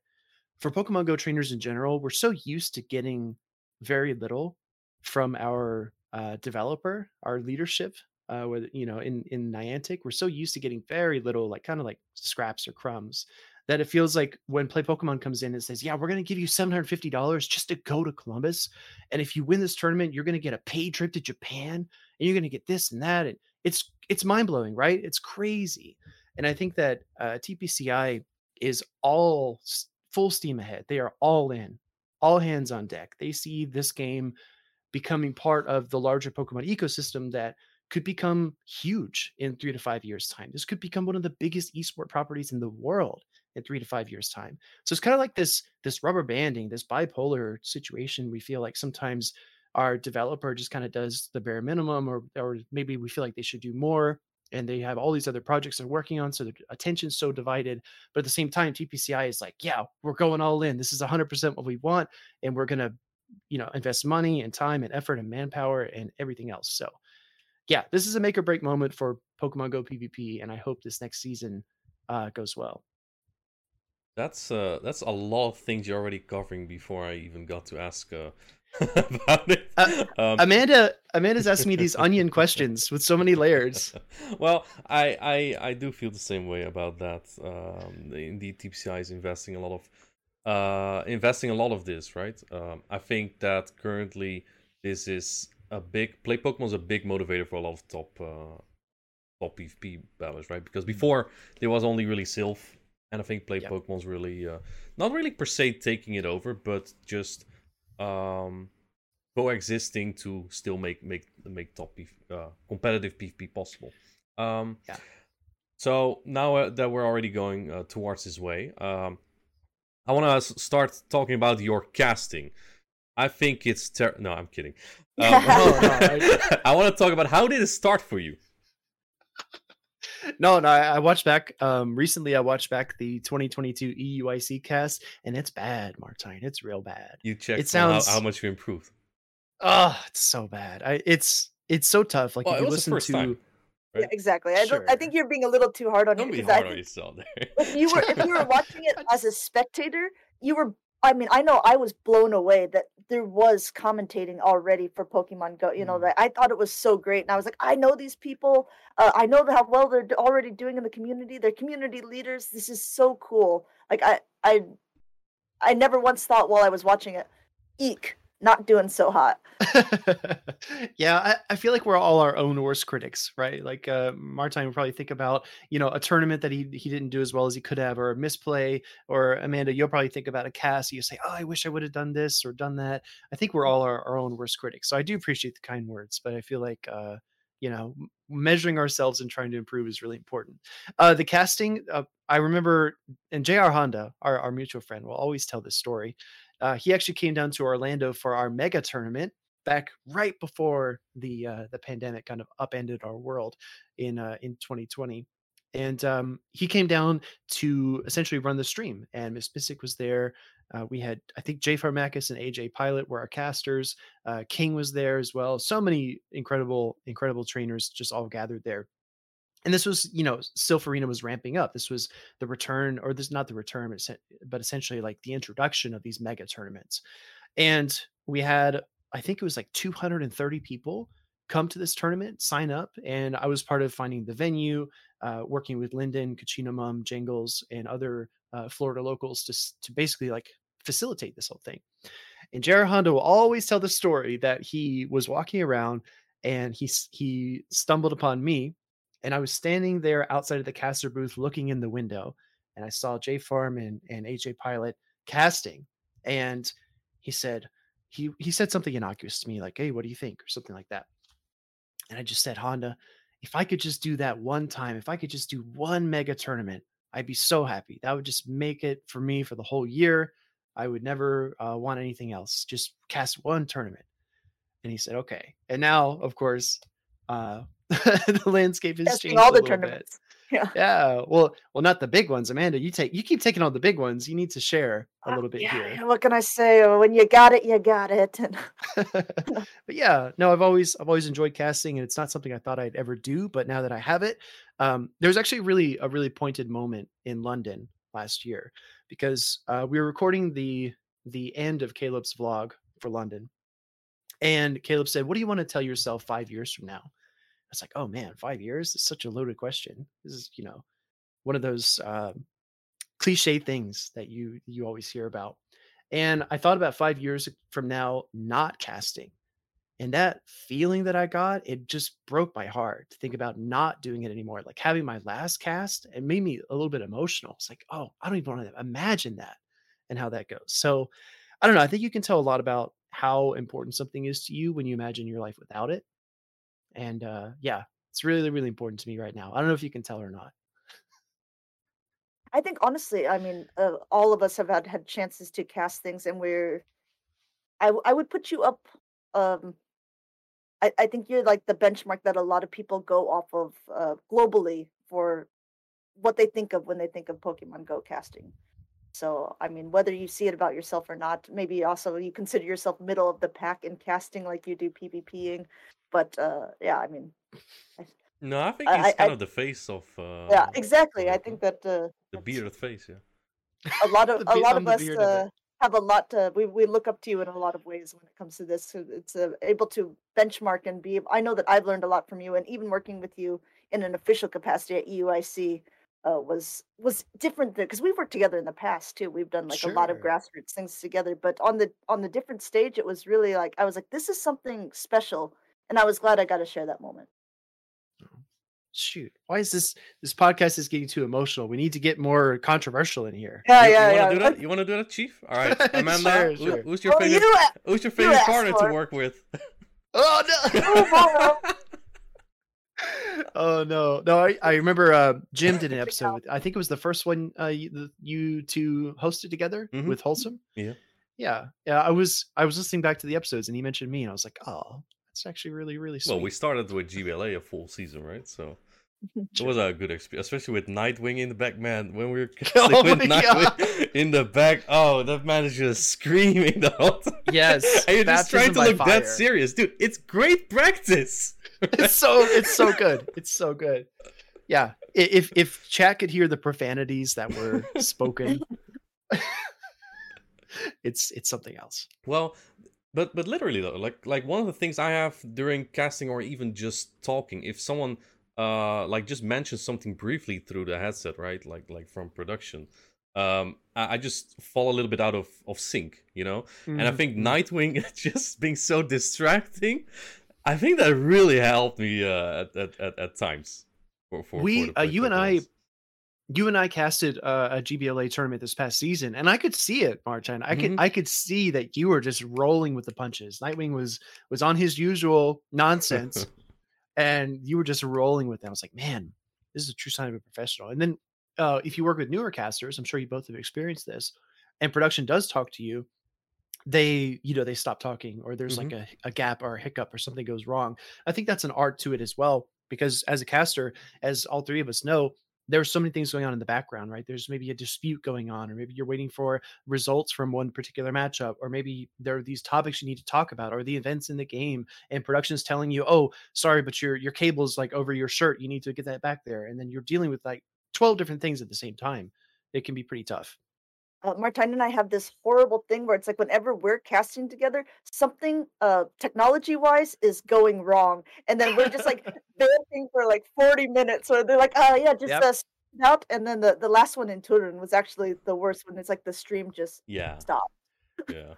for Pokemon Go trainers in general, we're so used to getting very little from our uh, developer, our leadership. Uh, with you know, in in Niantic, we're so used to getting very little, like kind of like scraps or crumbs, that it feels like when Play Pokemon comes in and says, "Yeah, we're going to give you seven hundred fifty dollars just to go to Columbus, and if you win this tournament, you're going to get a paid trip to Japan, and you're going to get this and that and it's it's mind blowing right it's crazy and i think that uh, tpci is all full steam ahead. They are all in, all hands on deck. They see this game becoming part of the larger Pokemon ecosystem that could become huge in three to five years' time. This could become one of the biggest esport properties in the world in three to five years' time. So it's kind of like this this rubber banding, this bipolar situation. We feel like sometimes our developer just kind of does the bare minimum, or or maybe we feel like they should do more, and they have all these other projects they're working on, so their attention's so divided. But at the same time, TPCI is like, yeah, we're going all in. This is 100% what we want, and we're gonna, you know, invest money and time and effort and manpower and everything else. So yeah, this is a make or break moment for Pokemon Go PvP, and I hope this next season uh, goes well. That's uh, that's a lot of things you're already covering before I even got to ask uh, about it. Uh, um, Amanda, Amanda's asking me these onion questions with so many layers. well, I, I I do feel the same way about that. Um, indeed, TPCI is investing a lot of uh, investing a lot of this, right? Um, I think that currently this is a big play Pokemon is a big motivator for a lot of top uh, top PvP battles, right? Because mm. before there was only really Silph, and I think play yep. Pokemon's really uh, not really per se taking it over, but just um, coexisting to still make make make top uh, competitive PvP possible. Um, yeah. So now uh, that we're already going uh, towards this way, um, I want to start talking about your casting. I think it's ter- no, I'm kidding. Um, no, no, I, I want to talk about how did it start for you. No, no, I, watched back um recently. I watched back the 2022 EUIC cast, and it's bad, Martijn. It's real bad. You checked it sounds, how, how much you improved. Oh, it's so bad. I it's it's so tough. Like well, if you listen to time. Right? Yeah, exactly. I don't. I think you're being a little too hard on don't Be hard on yourself there. if you were if you were watching it as a spectator, you were I mean, I know I was blown away that there was commentating already for Pokemon Go. You know, mm. that I thought it was so great, and I was like, I know these people. Uh, I know how well they're already doing in the community. They're community leaders. This is so cool. Like I, I, I never once thought while I was watching it, eek, not doing so hot. yeah, I, I, feel like we're all our own worst critics, right? Like uh Martijn would probably think about, you know, a tournament that he he didn't do as well as he could have, or a misplay, or Amanda, you'll probably think about a cast. You say, Oh, I wish I would have done this or done that. I think we're all our, our own worst critics. So I do appreciate the kind words, but I feel like uh you know measuring ourselves and trying to improve is really important uh the casting uh, i remember and jr honda our, our mutual friend will always tell this story uh, he actually came down to Orlando for our mega tournament back right before the uh, the pandemic kind of upended our world in uh, in 2020. And um, he came down to essentially run the stream, and Miss Mystic was there. Uh, we had, I think, Jay Farmakis and AJ Pilot were our casters. Uh, King was there as well. So many incredible, incredible trainers just all gathered there and this was you know Silph Arena was ramping up. This was the return or this is not the return but essentially like the introduction of these mega tournaments. And we had i think it was like 230 people come to this tournament sign up and i was part of finding the venue uh, working with lyndon kachina mum jingles and other uh, florida locals to, to basically like facilitate this whole thing. And jared honda will always tell the story that he was walking around and he he stumbled upon me and I was standing there outside of the caster booth looking in the window, and I saw Jay Farm and, and AJ Pilot casting. And he said, he he said something innocuous to me, like, hey, what do you think? Or something like that. And I just said, Honda, if I could just do that one time, if I could just do one mega tournament, I'd be so happy. That would just make it for me for the whole year. I would never uh, want anything else. Just cast one tournament. And he said, okay. And now, of course, uh, the landscape has changed all the tournaments. Bit. Yeah. Yeah. Well, well, not the big ones, Amanda. You take you keep taking all the big ones. You need to share a uh, little bit yeah, here. What can I say? When you got it, you got it. but yeah, no, I've always I've always enjoyed casting, and it's not something I thought I'd ever do. But now that I have it, um, there's actually really a really pointed moment in London last year because uh, we were recording the the end of Caleb's vlog for London, and Caleb said, "What do you want to tell yourself five years from now?" It's like, oh man, five years is such a loaded question. This is, you know, one of those uh, cliche things that you you always hear about. And I thought about five years from now not casting, and that feeling that I got, it just broke my heart to think about not doing it anymore. Like having my last cast, it made me a little bit emotional. It's like, oh, I don't even want to imagine that. and how that goes. So I don't know. I think you can tell a lot about how important something is to you when you imagine your life without it. And uh, yeah, it's really, really important to me right now. I don't know if you can tell or not. I think honestly, I mean, uh, all of us have had had chances to cast things, and we're—I would put you up. Um, I I think you're like the benchmark that a lot of people go off of uh, globally for what they think of when they think of Pokemon Go casting. So, I mean, whether you see it about yourself or not, maybe also you consider yourself middle of the pack in casting like you do PvPing. But uh, yeah, I mean, I, No, I think he's I, kind I of the face of yeah, uh, exactly. I think that uh, the beard face. Yeah. a lot of a lot of us uh, have a lot to we, we look up to you in a lot of ways when it comes to this so it's uh, able to benchmark and be i know that i've learned a lot from you and even working with you in an official capacity at euic uh, was was different because we've worked together in the past too we've done like a lot of grassroots things together but on the on the different stage it was really like i was like this is something special and i was glad i got to share that moment Shoot. Why is this this podcast is getting too emotional? We need to get more controversial in here. yeah You, you yeah want yeah to do that? You want to do that, Chief? All right, Amanda. Sure, sure. who's your well favorite? you Who's your favorite asked partner to work with? Oh Oh, no. oh no. No, I, I remember uh Jim did an episode with I think it was the first one uh you, you two hosted together Mhm. with Wholesome. Yeah. Yeah. Yeah. I was I was listening back to the episodes and he mentioned me and I was like, oh, that's actually really, really sweet. well, we started with GBLA a full season, right? So it was a good experience, especially with Nightwing in the back. Man, when we were Oh with my Nightwing in the back, oh, that man is just screaming the whole time. Yes, and you're just trying to by look that serious, dude. It's great practice. it's so it's so good. It's so good. Yeah. If if chat could hear the profanities that were spoken, it's it's something else. Well, but but literally though, like like one of the things I have during casting or even just talking, if someone uh like just mentions something briefly through the headset, right? Like like from production, um, I, just fall a little bit out of of sync, you know. And I think mhm. Nightwing just being so distracting, I think that really helped me uh, at, at at times. For, for, We, for uh, you and I-. you and I casted uh, a GBLA tournament this past season, and I could see it, Martijn. I could Mhm. I could see that you were just rolling with the punches. Nightwing was was on his usual nonsense, and you were just rolling with it. I was like, man, this is a true sign of a professional. And then uh, if you work with newer casters, I'm sure you both have experienced this, and production does talk to you. They, you know, they stop talking, or there's like a, a gap or a hiccup, or something goes wrong. I think that's an art to it as well, because as a caster, as all three of us know, there's so many things going on in the background, right? There's maybe a dispute going on, or maybe you're waiting for results from one particular matchup, or maybe there are these topics you need to talk about, or the events in the game, and production is telling you, "Oh, sorry, but your your cable's like over your shirt. You need to get that back there," and then you're dealing with like 12 different things at the same time. It can be pretty tough. Uh, Martijn and I have this horrible thing where it's like whenever we're casting together, something uh technology wise is going wrong, and then we're just like dancing for like forty minutes. So they're like, "Uh, yeah, just Yep. uh, speed up." And then the the last one in Turin was actually the worst when it's like the stream just yeah, stopped. yeah.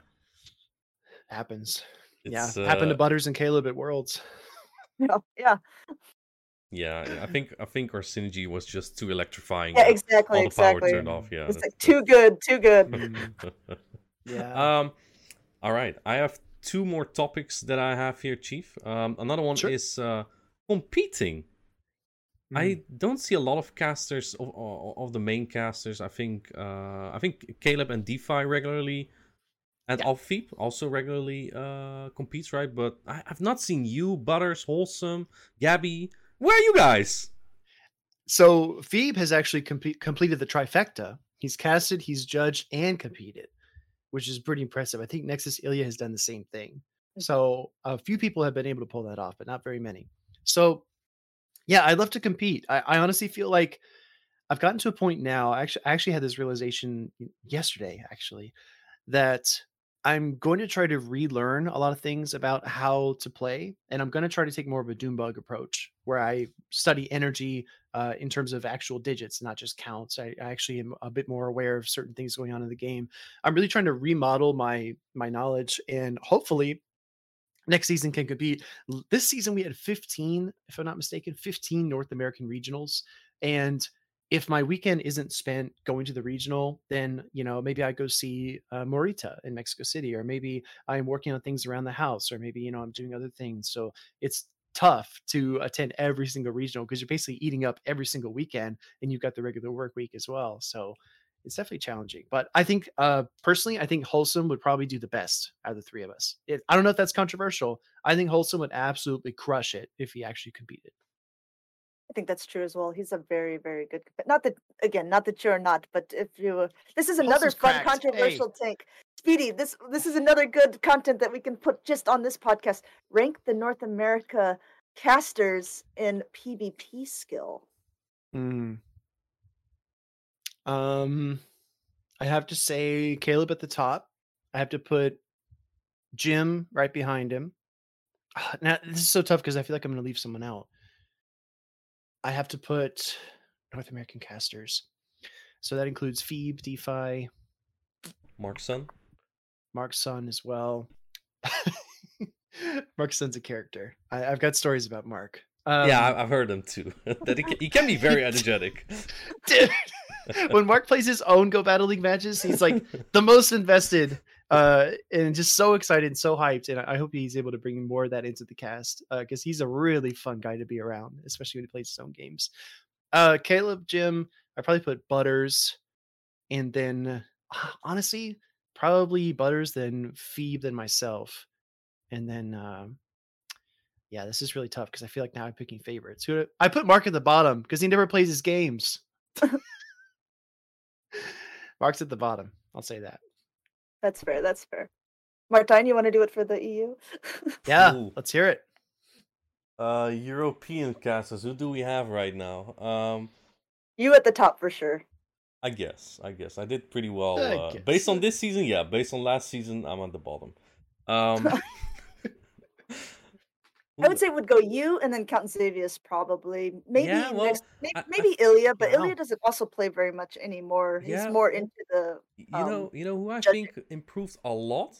Happens. It's, yeah, happened to uh, Butters and Caleb at Worlds. Yeah, yeah, Yeah, I think I think our synergy was just too electrifying. yeah, exactly, all the power turned off. Yeah, It's like too good, too good. Yeah. um, all right. I have two more topics that I have here, Chief. Um, another one Sure. is uh, competing. Mm. I don't see a lot of casters of, of of the main casters. I think uh, I think Caleb and DeFi regularly, and Yeah. Alfeep also regularly uh, competes, right? But I, I've not seen you, Butters, Wholesome, Gabby. Where are you guys? So Phoebe has actually compe- completed the trifecta. He's casted, he's judged, and competed, which is pretty impressive. I think Nexus Ilya has done the same thing. Hmm. So a few people have been able to pull that off, but not very many. So yeah, I'd love to compete. I, I honestly feel like I've gotten to a point now. I actually, I actually had this realization yesterday, actually, that I'm going to try to relearn a lot of things about how to play, and I'm going to try to take more of a Doombug approach, where I study energy uh, in terms of actual digits, not just counts. I, I actually am a bit more aware of certain things going on in the game. I'm really trying to remodel my my knowledge, and hopefully, next season can compete. This season we had 15, if I'm not mistaken, 15 North American regionals, and if my weekend isn't spent going to the regional, then you know maybe I go see uh, Morita in Mexico City, or maybe I'm working on things around the house, or maybe you know I'm doing other things. So it's tough to attend every single regional because you're basically eating up every single weekend, and you've got the regular work week as well. So it's definitely challenging. But I think uh, personally, I think Wholesome would probably do the best out of the three of us. It, I don't know if that's controversial. I think Wholesome would absolutely crush it if he actually competed. I think that's true as well. He's a very, very good. Not that again, not that you're not, but if you, this is another fun, cracked. Hey. controversial take. Speedy, this this is another good content that we can put just on this podcast. Rank the North America casters in PvP skill. Mm. Um, I have to say Caleb at the top. I have to put Jim right behind him. Ah, Now this is so tough because I feel like I'm going to leave someone out. I have to put North American casters. So that includes Phoebe, DeFi, Mark Sun. Mark Sun as well. Mark Sun's a character. I, I've got stories about Mark. Um, yeah, I've heard them too. that he can, he can be very energetic. dude. when Mark plays his own Go Battle League matches, he's like the most invested uh and just so excited and so hyped and i hope he's able to bring more of that into the cast because he's a really fun guy to be around especially when he plays his own games. Uh caleb jim i probably put butters and then uh, honestly probably butters then phoebe than myself and then um yeah this is really tough because i feel like now i'm picking favorites. Who i put mark at the bottom because he never plays his games. Mark's at the bottom i'll say that That's fair. That's fair. Martijn, you want to do it for the EU? Yeah, Ooh. let's hear it. Uh, European casters. Who do we have right now? Um, you at the top for sure. I guess. I guess I did pretty well. Uh, based on this season, yeah. Based on last season, I'm at the bottom. Um, I would say it would go you and then Count Xavius probably. Maybe Yeah, well, next, may- I- I maybe Ilya, but Wow. Ilya doesn't also play very much anymore. He's Yeah, more into the you know, um, you know who I judging. think improves a lot.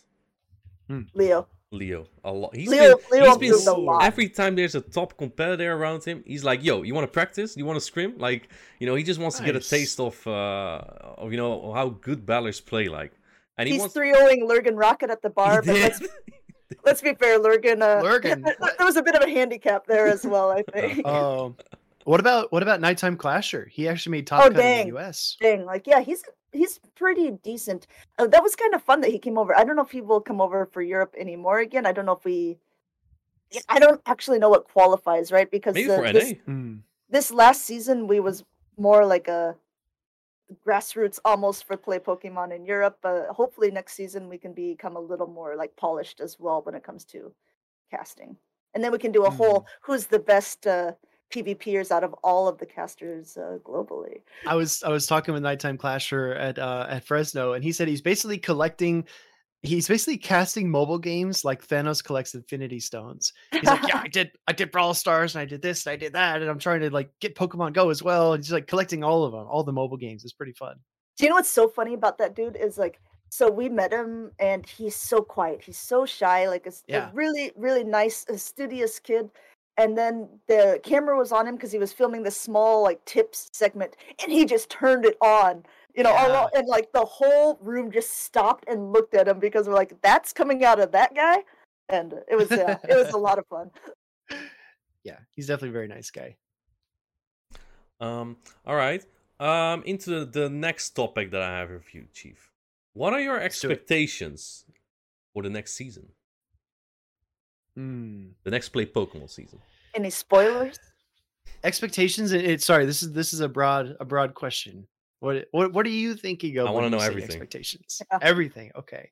Leo. Leo, a lot. He's Leo- been, Leo he's been improved lot. every time there's a top competitor around him, he's like, "Yo, you want to practice? You want to scrim?" Like, you know, he just wants to get a taste of, uh, of you know, how good ballers play. Like, and he He's wants. 3 0ing Lurgan Rocket at the bar, He but did. let's, let's be fair, Lurgan. Uh, Lurgan. there was a bit of a handicap there as well, I think. Oh, what about what about Nighttime Clasher? He actually made top Oh, cut in the US. Dang, like yeah, he's he's pretty decent. Uh, that was kind of fun that he came over. I don't know if he will come over for Europe anymore again. I don't know if we. I don't actually know what qualifies, right? Because Maybe for NA. this, Mm. this last season we was more like a grassroots almost for play Pokemon in Europe. But hopefully next season we can become a little more like polished as well when it comes to casting, and then we can do a whole who's the best uh, PvPers out of all of the casters uh, globally. I was I was talking with Nighttime Clasher at uh, at Fresno, and he said he's basically collecting. He's basically casting mobile games like Thanos collects Infinity Stones. He's like, yeah, I did, I did Brawl Stars, and I did this, and I did that, and I'm trying to like get Pokemon Go as well. And he's like collecting all of them, all the mobile games. It's pretty fun. Do you know what's so funny about that dude is like so we met him and he's so quiet. He's so shy, like a, Yeah. really really nice studious kid. And then the camera was on him because he was filming this small like tips segment, and he just turned it on. You know, Yeah. all- and like the whole room just stopped and looked at him because we're like, "That's coming out of that guy," and it was uh, it was a lot of fun. Yeah, he's definitely a very nice guy. Um, all right. Um, into the, the next topic that I have with you, Chief. What are your Let's do it. expectations for the next season? Mm. The next play Pokemon season. Any spoilers? Expectations. and It, sorry, this is this is a broad a broad question. What what what are you thinking of? I wanna know say everything. Expectations. Yeah. Everything. Okay.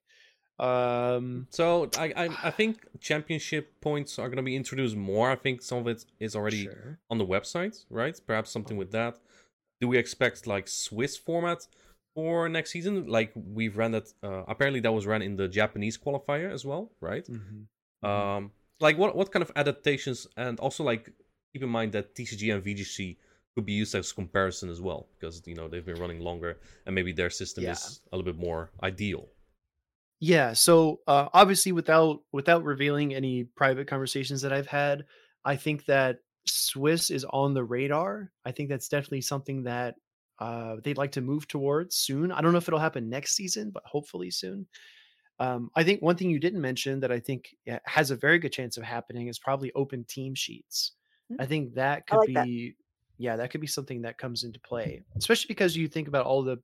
Um. So I, I I think championship points are gonna be introduced more. I think some of it is already Sure. on the website, right? Perhaps something with that. Do we expect like Swiss format for next season? Like we've ran that. Uh, apparently, that was ran in the Japanese qualifier as well, right? Mhm. Um, like what what kind of adaptations, and also like keep in mind that TCG and VGC could be used as comparison as well, because you know they've been running longer, and maybe their system Yeah. is a little bit more ideal. Yeah. So uh, obviously, without without revealing any private conversations that I've had, I think that Swiss is on the radar. I think that's definitely something that uh, they'd like to move towards soon. I don't know if it'll happen next season, but hopefully soon. Um, I think one thing you didn't mention that I think has a very good chance of happening is probably open team sheets. Mm-hmm. I think that could like be, that. Yeah, that could be something that comes into play, especially because you think about all the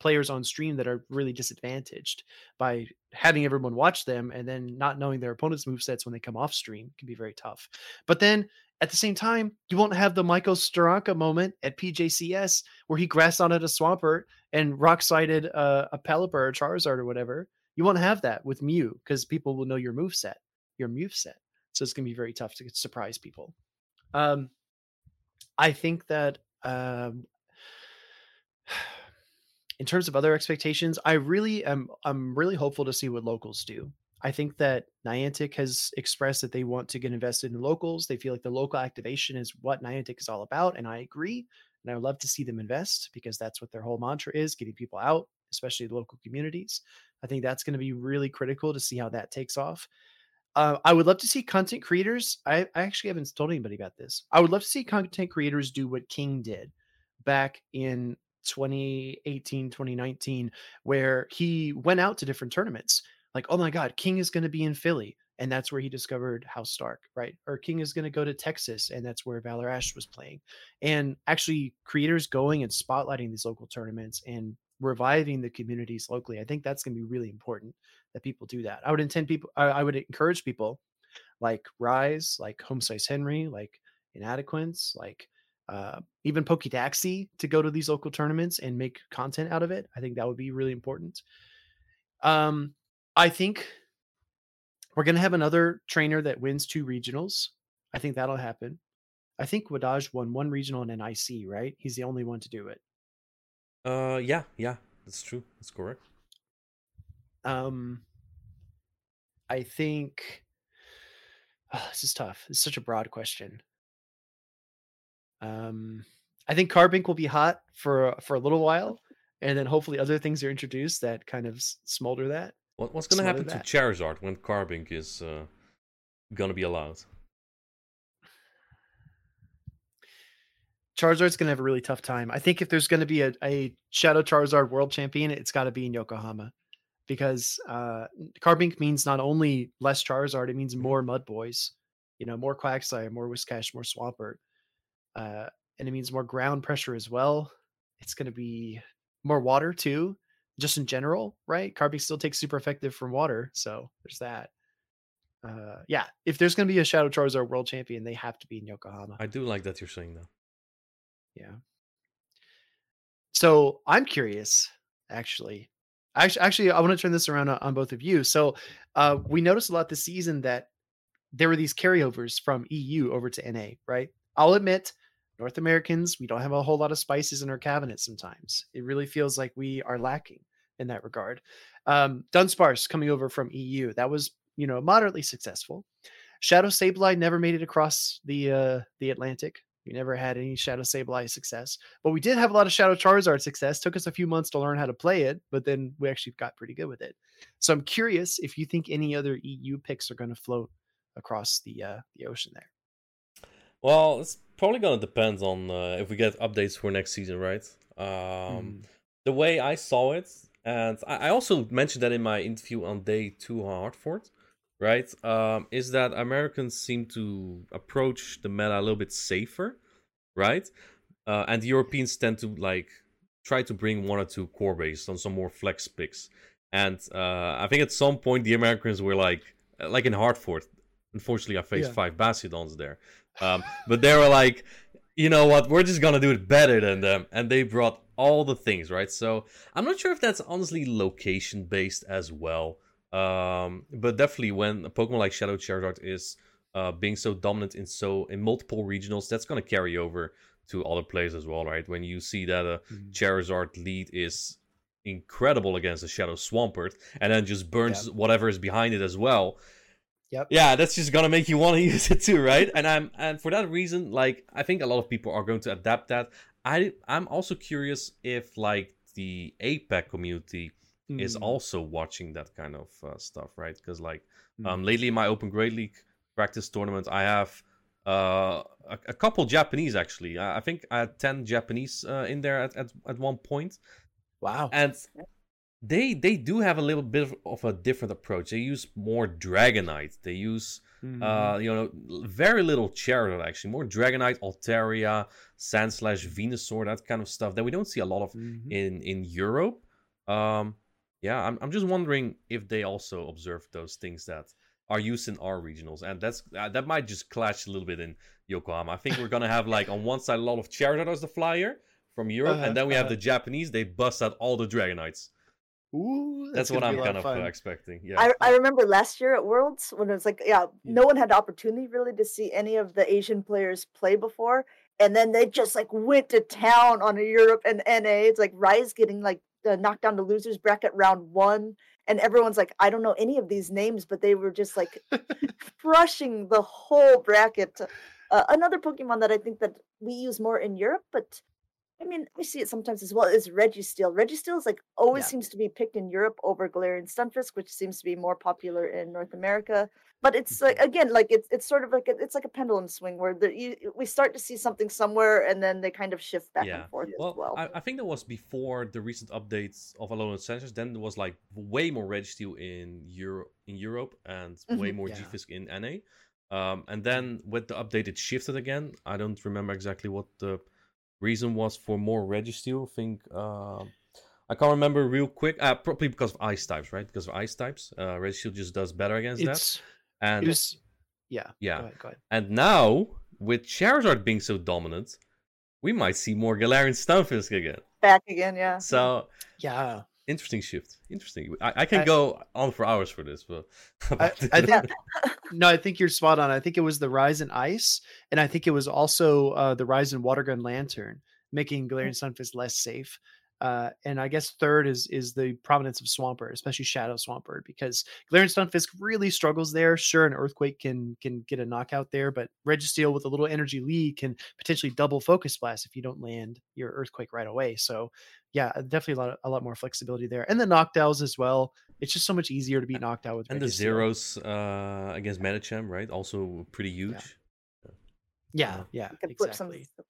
players on stream that are really disadvantaged by having everyone watch them and then not knowing their opponent's move sets when they come off stream can be very tough. But then at the same time, you won't have the Michael Steranka moment at PJCS where he grassed on at a Swampert and rock slided uh, a Pelipper or Charizard or whatever. You won't have that with Mew because people will know your move set, your move set. So it's gonna be very tough to surprise people. Um, I think that um, in terms of other expectations, I really am I'm really hopeful to see what locals do. I think that Niantic has expressed that they want to get invested in locals. They feel like the local activation is what Niantic is all about, and I agree. And I would love to see them invest because that's what their whole mantra is: getting people out, especially the local communities. I think that's going to be really critical to see how that takes off. Uh, I would love to see content creators. I, I actually haven't told anybody about this. I would love to see content creators do what King did back in 2018, 2019, where he went out to different tournaments. Like, oh my God, King is going to be in Philly. And that's where he discovered House Stark, right? Or King is going to go to Texas, and that's where Valor Ash was playing. And actually, creators going and spotlighting these local tournaments and reviving the communities locally. I think that's going to be really important that people do that. I would intend people, I, would encourage people like Rise, like Home Size Henry, like Inadequance, like uh, even Poketaxi to go to these local tournaments and make content out of it. I think that would be really important. Um, I think we're going to have another trainer that wins two regionals. I think that'll happen. I think Wadaj won one regional and an IC, right? He's the only one to do it. Uh, yeah, yeah, that's true. That's correct. Um, I think oh, this is tough. It's such a broad question. Um, I think Carbink will be hot for for a little while, and then hopefully other things are introduced that kind of smolder that. What, what's going to happen that. to Charizard when Carbink is uh, going to be allowed? Charizard's going to have a really tough time. I think if there's going to be a, a Shadow Charizard World Champion, it's got to be in Yokohama because uh, Carbink means not only less Charizard, it means more Mud Boys, you know, more Quagsire, more Whiscash, more Swampert uh, and it means more ground pressure as well. It's going to be more water too, just in general, right? Carbink still takes super effective from water, so there's that. Uh, yeah, if there's going to be a Shadow Charizard World Champion, they have to be in Yokohama. I do like that you're saying that. Yeah. So I'm curious, actually. Actually, actually, I want to turn this around on, both of you. So uh, we noticed a lot this season that there were these carryovers from EU over to NA, right? I'll admit North Americans, we don't have a whole lot of spices in our cabinet sometimes. It really feels like we are lacking in that regard. Um, Dunsparce coming over from EU, that was, you know, moderately successful. Shadow Sableye never made it across the uh, the Atlantic. We never had any Shadow Sableye success, but we did have a lot of Shadow Charizard success. Took us a few months to learn how to play it, but then we actually got pretty good with it. So I'm curious if you think any other EU picks are going to float across the uh, the ocean there. Well, it's probably gonna depend on uh, if we get updates for next season, right? Um, mm. The way I saw it, and I, also mentioned that in my interview on day two on Hartford, right? Um, is that Americans seem to approach the meta a little bit safer, right? Uh, and the Europeans tend to like try to bring one or two core based on some more flex picks. And uh, I think at some point the Americans were like, like in Hartford. Unfortunately, I faced yeah. five Bastiodons there. Um, but they were like, you know what? We're just gonna do it better than them, and they brought all the things right. So I'm not sure if that's honestly location based as well. Um, but definitely when a Pokemon like Shadow Charizard is uh, being so dominant in so in multiple regionals, that's gonna carry over to other players as well, right? When you see that a mm-hmm. Charizard lead is incredible against a Shadow Swampert, and then just burns yeah. whatever is behind it as well. Yep. Yeah, that's just gonna make you want to use it too, right? and I'm and for that reason, like I think a lot of people are going to adapt that. I I'm also curious if like the APAC community mm. is also watching that kind of uh, stuff, right? Because like mm. um lately in my Open Great League practice tournament, I have uh, a, a couple Japanese actually. I, I think I had ten Japanese uh, in there at, at at one point, Wow. and they they do have a little bit of, of a different approach. They use more Dragonite. They use Mhm. uh, you know, very little Charizard actually. More Dragonite, Altaria, Sandslash, Venusaur, that kind of stuff that we don't see a lot of Mhm. in in Europe. Um, yeah, I'm I'm just wondering if they also observe those things that are used in our regionals, and that's uh, that might just clash a little bit in Yokohama. I think we're gonna have like on one side a lot of Charizard as the flyer from Europe, Uh-huh, and then we have uh-huh. the Japanese. They bust out all the Dragonites. Ooh, That's, what I'm be a lot kind of uh, fun. expecting. Yeah. I, I remember last year at Worlds when it was like, yeah, Yeah. no one had the opportunity really to see any of the Asian players play before. And then they just like went to town on Europe and NA. It's like Rise getting like uh, knocked down to losers bracket round one. And everyone's like, I don't know any of these names, but they were just like crushing the whole bracket. Uh, another Pokemon that I think that we use more in Europe, but I mean, I see it sometimes as well is Registeel. Registeel is like always Yeah. seems to be picked in Europe over Galarian Stunfisk, which seems to be more popular in North America. But it's like again, like it's it's sort of like a, it's like a pendulum swing where the, you, we start to see something somewhere and then they kind of shift back Yeah. and forth Well, as well. I, I think that was before the recent updates of Alone Alolan Sensors. Then there was like way more Registeel in Euro in Europe and way Mhm. more Yeah. G-Fisk in NA. Um, and then with the update, it shifted again. I don't remember exactly what the reason was for more Registeel. I think um I can't remember real quick. Uh, probably because of ice types, right? Because of ice types, uh, Registeel just does better against that. It's And was yeah. yeah, Go ahead, go ahead. and now with Charizard being so dominant, we might see more Galarian Stunfisk again. back again, yeah. So Yeah. interesting shift. Interesting. I, I can I- go on for hours for this, but I, I think no, I think you're spot on. I think it was the rise in ice, and I think it was also uh, the rise in water gun Lanturn, making Galarian Stunfisk less safe. Uh, and I guess third is is the prominence of Swampert, especially Shadow Swampert, because Galarian Stunfisk really struggles there. Sure, an Earthquake can can get a knockout there, but Registeel with a little energy lead can potentially double Focus Blast if you don't land your Earthquake right away. So, yeah, definitely a lot a lot more flexibility there, and the knockdowns as well. It's just so much easier to be knocked out with and the zeros uh, against Medicham, right? Also pretty huge. Yeah, yeah, You can flip some exactly. stuff.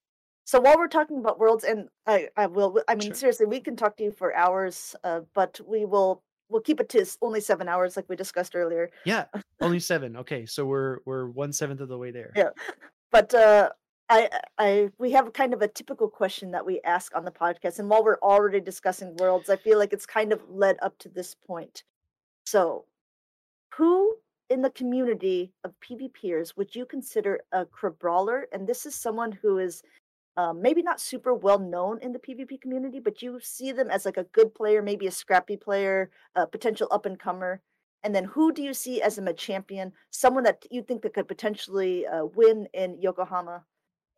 So while we're talking about worlds, and I, I will, I mean, Sure. seriously, we can talk to you for hours, uh, but we will, we'll keep it to only seven hours, like we discussed earlier. Yeah, only seven. Okay, so we're we're one seventh of the way there. Yeah. But uh, I, I, we have kind of a typical question that we ask on the podcast, and while we're already discussing worlds, I feel like it's kind of led up to this point. So, who in the community of PvPers would you consider a brawler? And this is someone who is um, maybe not super well known in the PvP community, but you see them as like a good player, maybe a scrappy player, a potential up and comer. And then who do you see as a champion, someone that you think that could potentially uh, win in Yokohama?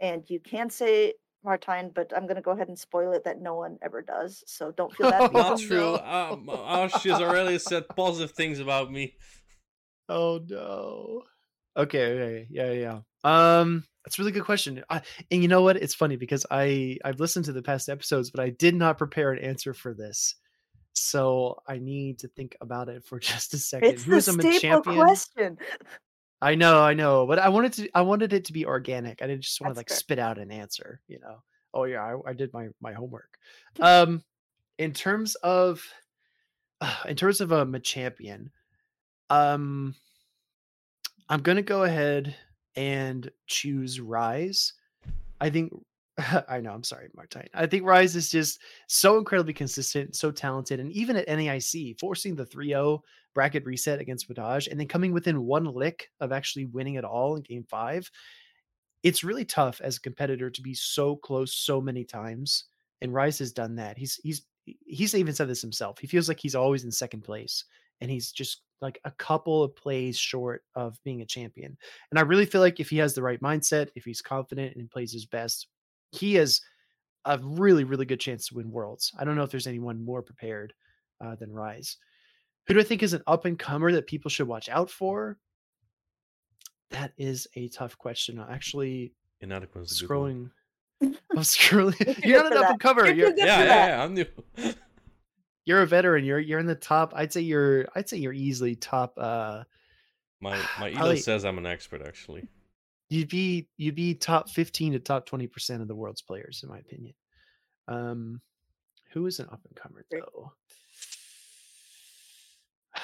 And you can say Martijn, but I'm going to go ahead and spoil it that no one ever does. So don't feel bad. Oh, Not true. no. Um, Ash has already said positive things about me. Oh no. Okay, okay, yeah, yeah. Um, that's a really good question. I, and you know what? It's funny because I I've listened to the past episodes, but I did not prepare an answer for this. So I need to think about it for just a second. it's Who the a staple champion? question. I know, I know, but I wanted to I wanted it to be organic. I didn't just want to like fair. spit out an answer, you know. Oh yeah, I, I did my my homework. Um in terms of uh, in terms of um, a champion, um I'm going to go ahead and choose Rise. I think I know, I'm sorry, Martijn. I think Rise is just so incredibly consistent, so talented, and even at NAIC, forcing the 3-0 bracket reset against Wadaj and then coming within one lick of actually winning it all in game five. It's really tough as a competitor to be so close so many times. And Rise has done that. He's he's he's even said this himself. He feels like he's always in second place and he's just like a couple of plays short of being a champion. And I really feel like if he has the right mindset, if he's confident and plays his best, he has a really, really good chance to win worlds. I don't know if there's anyone more prepared uh, than Rise. Who do I think is an up and comer that people should watch out for? That is a tough question. I'm actually Inadequance. is a good one. scrolling. I'm scrolling. You're You're not an up and comer. You're You're, Yeah, yeah, yeah, I'm new. You're a veteran. You're you're in the top. I'd say you're I'd say you're easily top uh My my elo Probably- says I'm an expert actually. you'd be you'd be top 15 to top 20 percent of the world's players, in my opinion. Um, who is an up and comer though?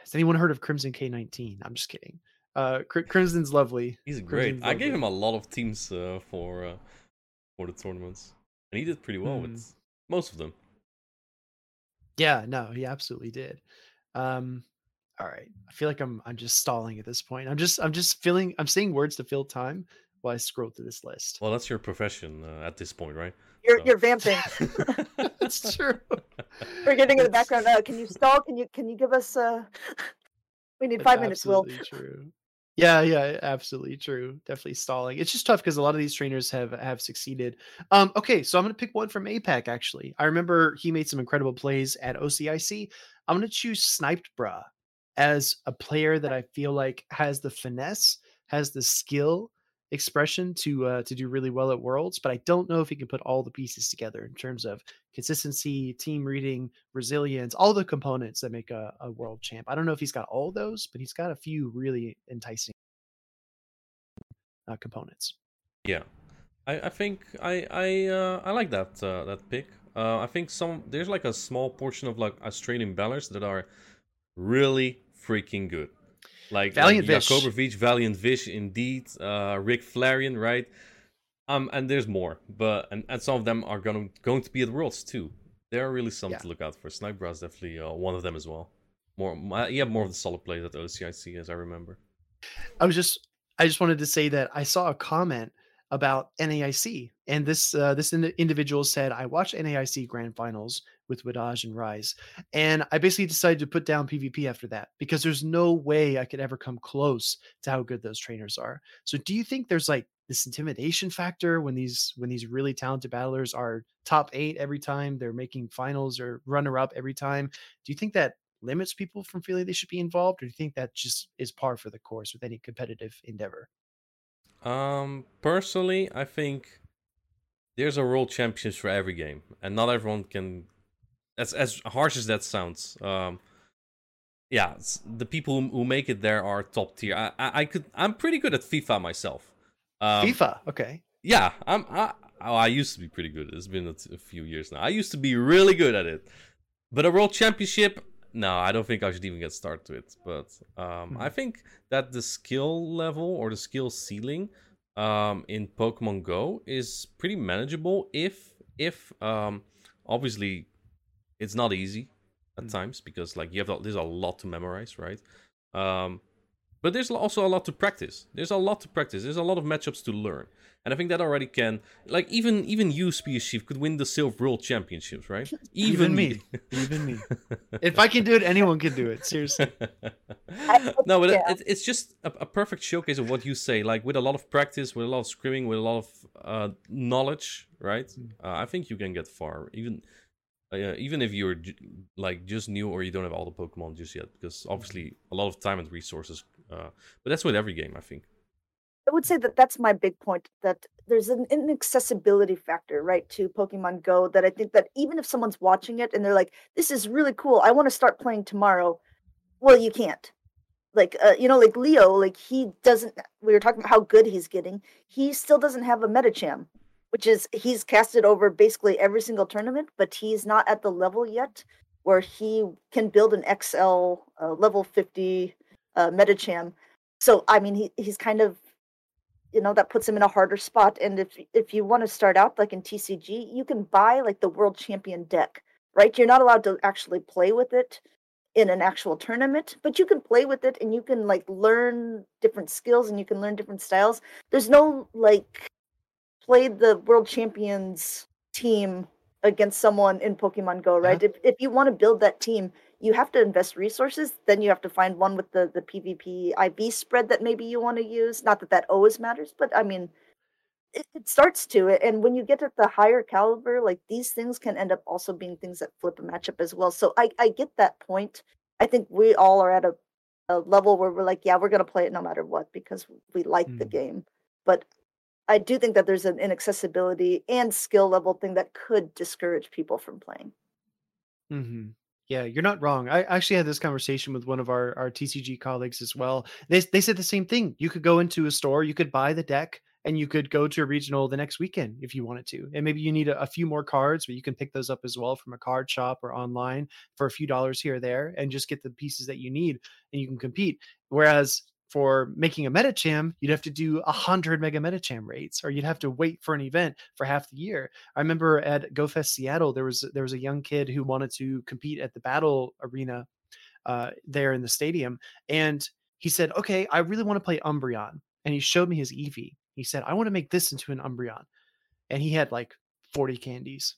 Has anyone heard of Crimson K19? I'm just kidding. Uh, Crimson's lovely. He's great. Crimson's I gave him a lot of teams uh, for uh, for the tournaments, and he did pretty well with hmm. most of them. Yeah, no, he absolutely did. Um, all right, I feel like I'm I'm just stalling at this point. I'm just I'm just feeling I'm saying words to fill time while I scroll through this list. Well, that's your profession uh, at this point, right? You're so. you're vamping. that's true. We're getting in the background. Uh, can you stall? Can you can you give us? Uh... We need five minutes. Will. True. Yeah, yeah, absolutely true. Definitely stalling. It's just tough because a lot of these trainers have have succeeded. Um, okay, so I'm gonna pick one from APAC. Actually, I remember he made some incredible plays at OCIC. I'm gonna choose Sniped Bra as a player that I feel like has the finesse, has the skill, expression to uh, to do really well at Worlds, but I don't know if he can put all the pieces together in terms of consistency, team reading, resilience, all the components that make a, a world champ. I don't know if he's got all those, but he's got a few really enticing uh, components. Yeah, I, I think I I uh, I like that uh, that pick. Uh, I think some there's like a small portion of like Australian ballers that are really freaking good. Like Valiant like Jakobovic, Valiant Vish, indeed, uh, Rick Flarian, right? Um, and there's more, but and, and some of them are going to going to be at Worlds too. There are really some yeah. to look out for. Sniper is definitely uh, one of them as well. More, yeah, more of the solid plays at OCIC as I remember. I was just, I just wanted to say that I saw a comment about NAIC. And this uh, this in- individual said, I watched NAIC Grand Finals with Wadaj and Rise, and I basically decided to put down PvP after that because there's no way I could ever come close to how good those trainers are. So, do you think there's like this intimidation factor when these when these really talented battlers are top eight every time they're making finals or runner up every time? Do you think that limits people from feeling they should be involved, or do you think that just is par for the course with any competitive endeavor? Um, personally, I think there's a world championships for every game, and not everyone can. As as harsh as that sounds, um, yeah, the people who, who make it there are top tier. I, I, I could I'm pretty good at FIFA myself. Um, FIFA, okay. Yeah, I'm. I, oh, I used to be pretty good. It's been a, t- a few years now. I used to be really good at it, but a world championship, no, I don't think I should even get started to it. But um, hmm I think that the skill level or the skill ceiling um, in Pokemon Go is pretty manageable. If if um, obviously it's not easy at mm times because like you have there's a lot to memorize, right? Um, but there's also a lot to practice. There's a lot to practice. There's a lot of matchups to learn. And I think that already can like even even you, Spears Chief, could win the Silph World Championships, right? Even, even me. even me. If I can do it, anyone can do it. Seriously. no, but yeah. it, it's just a, a, perfect showcase of what you say. Like with a lot of practice, with a lot of screaming, with a lot of uh, knowledge, right? Mm. Uh, I think you can get far. Even uh, even if you're like just new or you don't have all the Pokemon just yet, because obviously a lot of time and resources uh, but that's with every game, I think. I would say that that's my big point. That there's an inaccessibility factor, right, to Pokemon Go. That I think that even if someone's watching it and they're like, "This is really cool. I want to start playing tomorrow," well, you can't. Like, uh, you know, like Leo, like he doesn't. We were talking about how good he's getting. He still doesn't have a Medicham, which is he's casted over basically every single tournament, but he's not at the level yet where he can build an XL uh, level 50 uh, Medicham. So I mean, he he's kind of, you know, that puts him in a harder spot. And if if you want to start out like in TCG, you can buy like the world champion deck, right? You're not allowed to actually play with it in an actual tournament, but you can play with it and you can like learn different skills and you can learn different styles. There's no like play the world champions team against someone in Pokemon Go, right? Yeah. If if you want to build that team, you have to invest resources. Then you have to find one with the the PvP IV spread that maybe you want to use. Not that that always matters, but I mean, it, it starts to. And when you get at the higher caliber, like these things can end up also being things that flip a matchup as well. So I I get that point. I think we all are at a, a level where we're like, yeah, we're gonna play it no matter what because we like mm. the game. But I do think that there's an inaccessibility and skill level thing that could discourage people from playing. Mm-hmm. Yeah, you're not wrong. I actually had this conversation with one of our, our TCG colleagues as well. They, they said the same thing. You could go into a store, you could buy the deck, and you could go to a regional the next weekend if you wanted to. And maybe you need a, a few more cards, but you can pick those up as well from a card shop or online for a few dollars here or there and just get the pieces that you need and you can compete. Whereas for making a Medicham, you'd have to do a hundred mega Medicham rates, or you'd have to wait for an event for half the year. I remember at GoFest Seattle, there was there was a young kid who wanted to compete at the battle arena uh, there in the stadium, and he said, "Okay, I really want to play Umbreon," and he showed me his Eevee. He said, "I want to make this into an Umbreon," and he had like forty candies,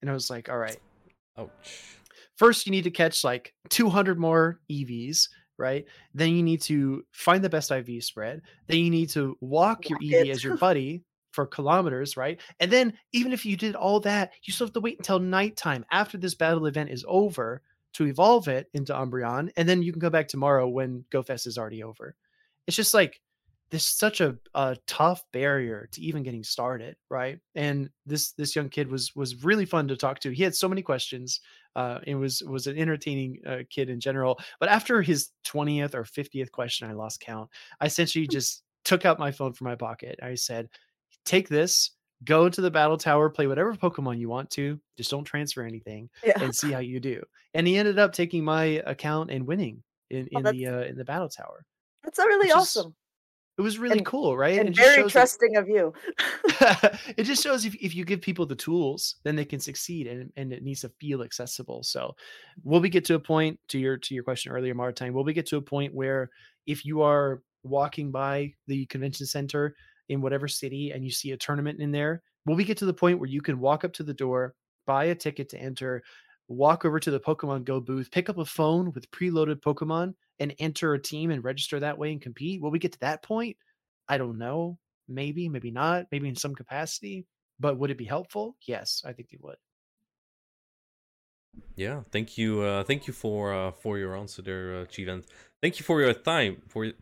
and I was like, "All right." Ouch. First, you need to catch like 200 more Eevees right? Then you need to find the best IV spread. Then you need to walk, your Eevee as your buddy for kilometers, right? And then even if you did all that, you still have to wait until nighttime after this battle event is over to evolve it into Umbreon, and then you can go back tomorrow when GoFest is already over. It's just like there's such a, a tough barrier to even getting started, right? And this this young kid was was really fun to talk to. He had so many questions. Uh, it was was an entertaining uh, kid in general. But after his twentieth or fiftieth question, I lost count. I essentially just took out my phone from my pocket. I said, "Take this." Go to the battle tower, play whatever Pokemon you want to. Just don't transfer anything, Yeah. and see how you do. And he ended up taking my account and winning in, Oh, in the uh, in the battle tower. That's really is awesome It was really And- cool, right? and just very shows that- trusting of you. it just shows if, if you give people the tools then they can succeed and, and it needs to feel accessible so will we get to a point to your to your question earlier martijn will we get to a point where if you are walking by the convention center in whatever city and you see a tournament in there will we get to the point where you can walk up to the door buy a ticket to enter walk over to the pokemon go booth pick up a phone with preloaded pokemon and enter a team and register that way and compete will we get to that point i don't know maybe maybe not maybe in some capacity but would it be helpful yes i think it would Yeah, thank you. Uh, thank you for uh, for your answer there, uh, Chief, and thank you for your time for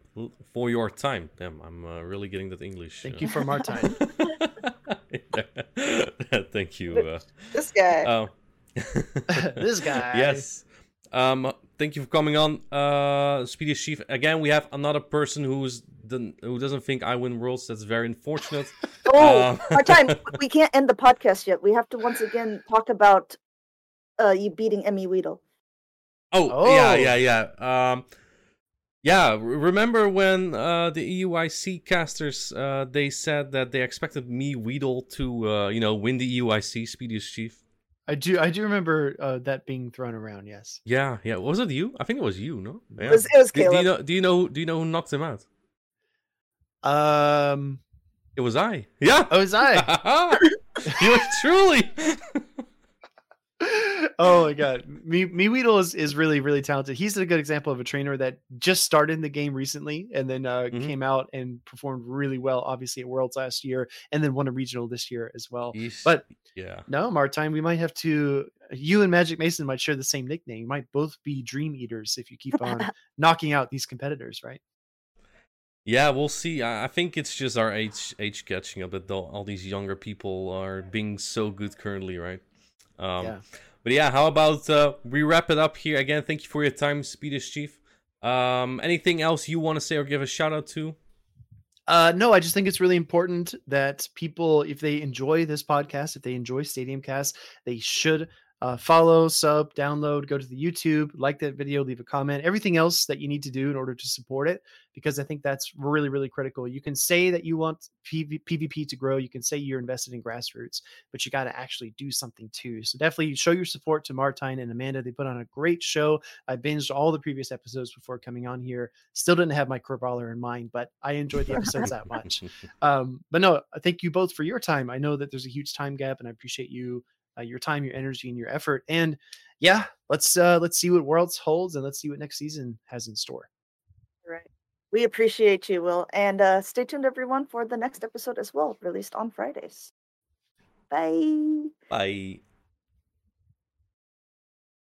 for your time. Damn, I'm uh, really getting that English. thank uh, you for time thank you. Uh, This guy. oh. This guy. Yes. Um. Thank you for coming on, uh, Speedy Chief. Again, we have another person who's the, who doesn't think I win worlds. That's very unfortunate. oh, um, our time. We can't end the podcast yet. We have to once again talk about uh, you beating Emmy Weedle. Oh, yeah, Oh. yeah, yeah. Um, yeah. Remember when uh, the EUIC casters uh, they said that they expected me Weedle to uh, you know win the EUIC Speediest Chief? I do i do remember uh, that being thrown around yes Yeah, yeah. Was it you? I think it was you. No. Yeah. It was, it was do, do you know? Do you know? Do you know who knocked him out? um It was I. Yeah. It was i you truly. oh my god me me Weedle is, is really really talented he's a good example of a trainer that just started in the game recently and then uh, Mhm. came out and performed really well obviously at worlds last year and then won a regional this year as well Yeesh. but yeah. No, Martijn, we might have to. You and Magic Mason might share the same nickname. You might both be Dream Eaters if you keep on knocking out these competitors, right? Yeah, we'll see. I, I think it's just our age age catching up that all, all these younger people are being so good currently, right? Um, yeah. But yeah, how about uh, we wrap it up here again? Thank you for your time, Speediest Chief. Um, anything else you want to say or give a shout out to? Uh, no, I just think it's really important that people, if they enjoy this podcast, if they enjoy Stadium Cast, they should uh, follow, sub, download, go to the YouTube, like that video, leave a comment, everything else that you need to do in order to support it, because I think that's really, really critical. You can say that you want PV- PvP to grow, you can say you're invested in grassroots, but you got to actually do something too. So definitely show your support to Martijn and Amanda. They put on a great show. I binged all the previous episodes before coming on here. Still didn't have my Brawler in mind, but I enjoyed the episodes that much. Um, but no, thank you both for your time. I know that there's a huge time gap, and I appreciate you, uh, your time, your energy, and your effort. And yeah, let's uh, let's see what Worlds holds, and let's see what next season has in store. Right. We appreciate you, Will. And uh, stay tuned, everyone, for the next episode as well, released on Fridays. Bye. Bye.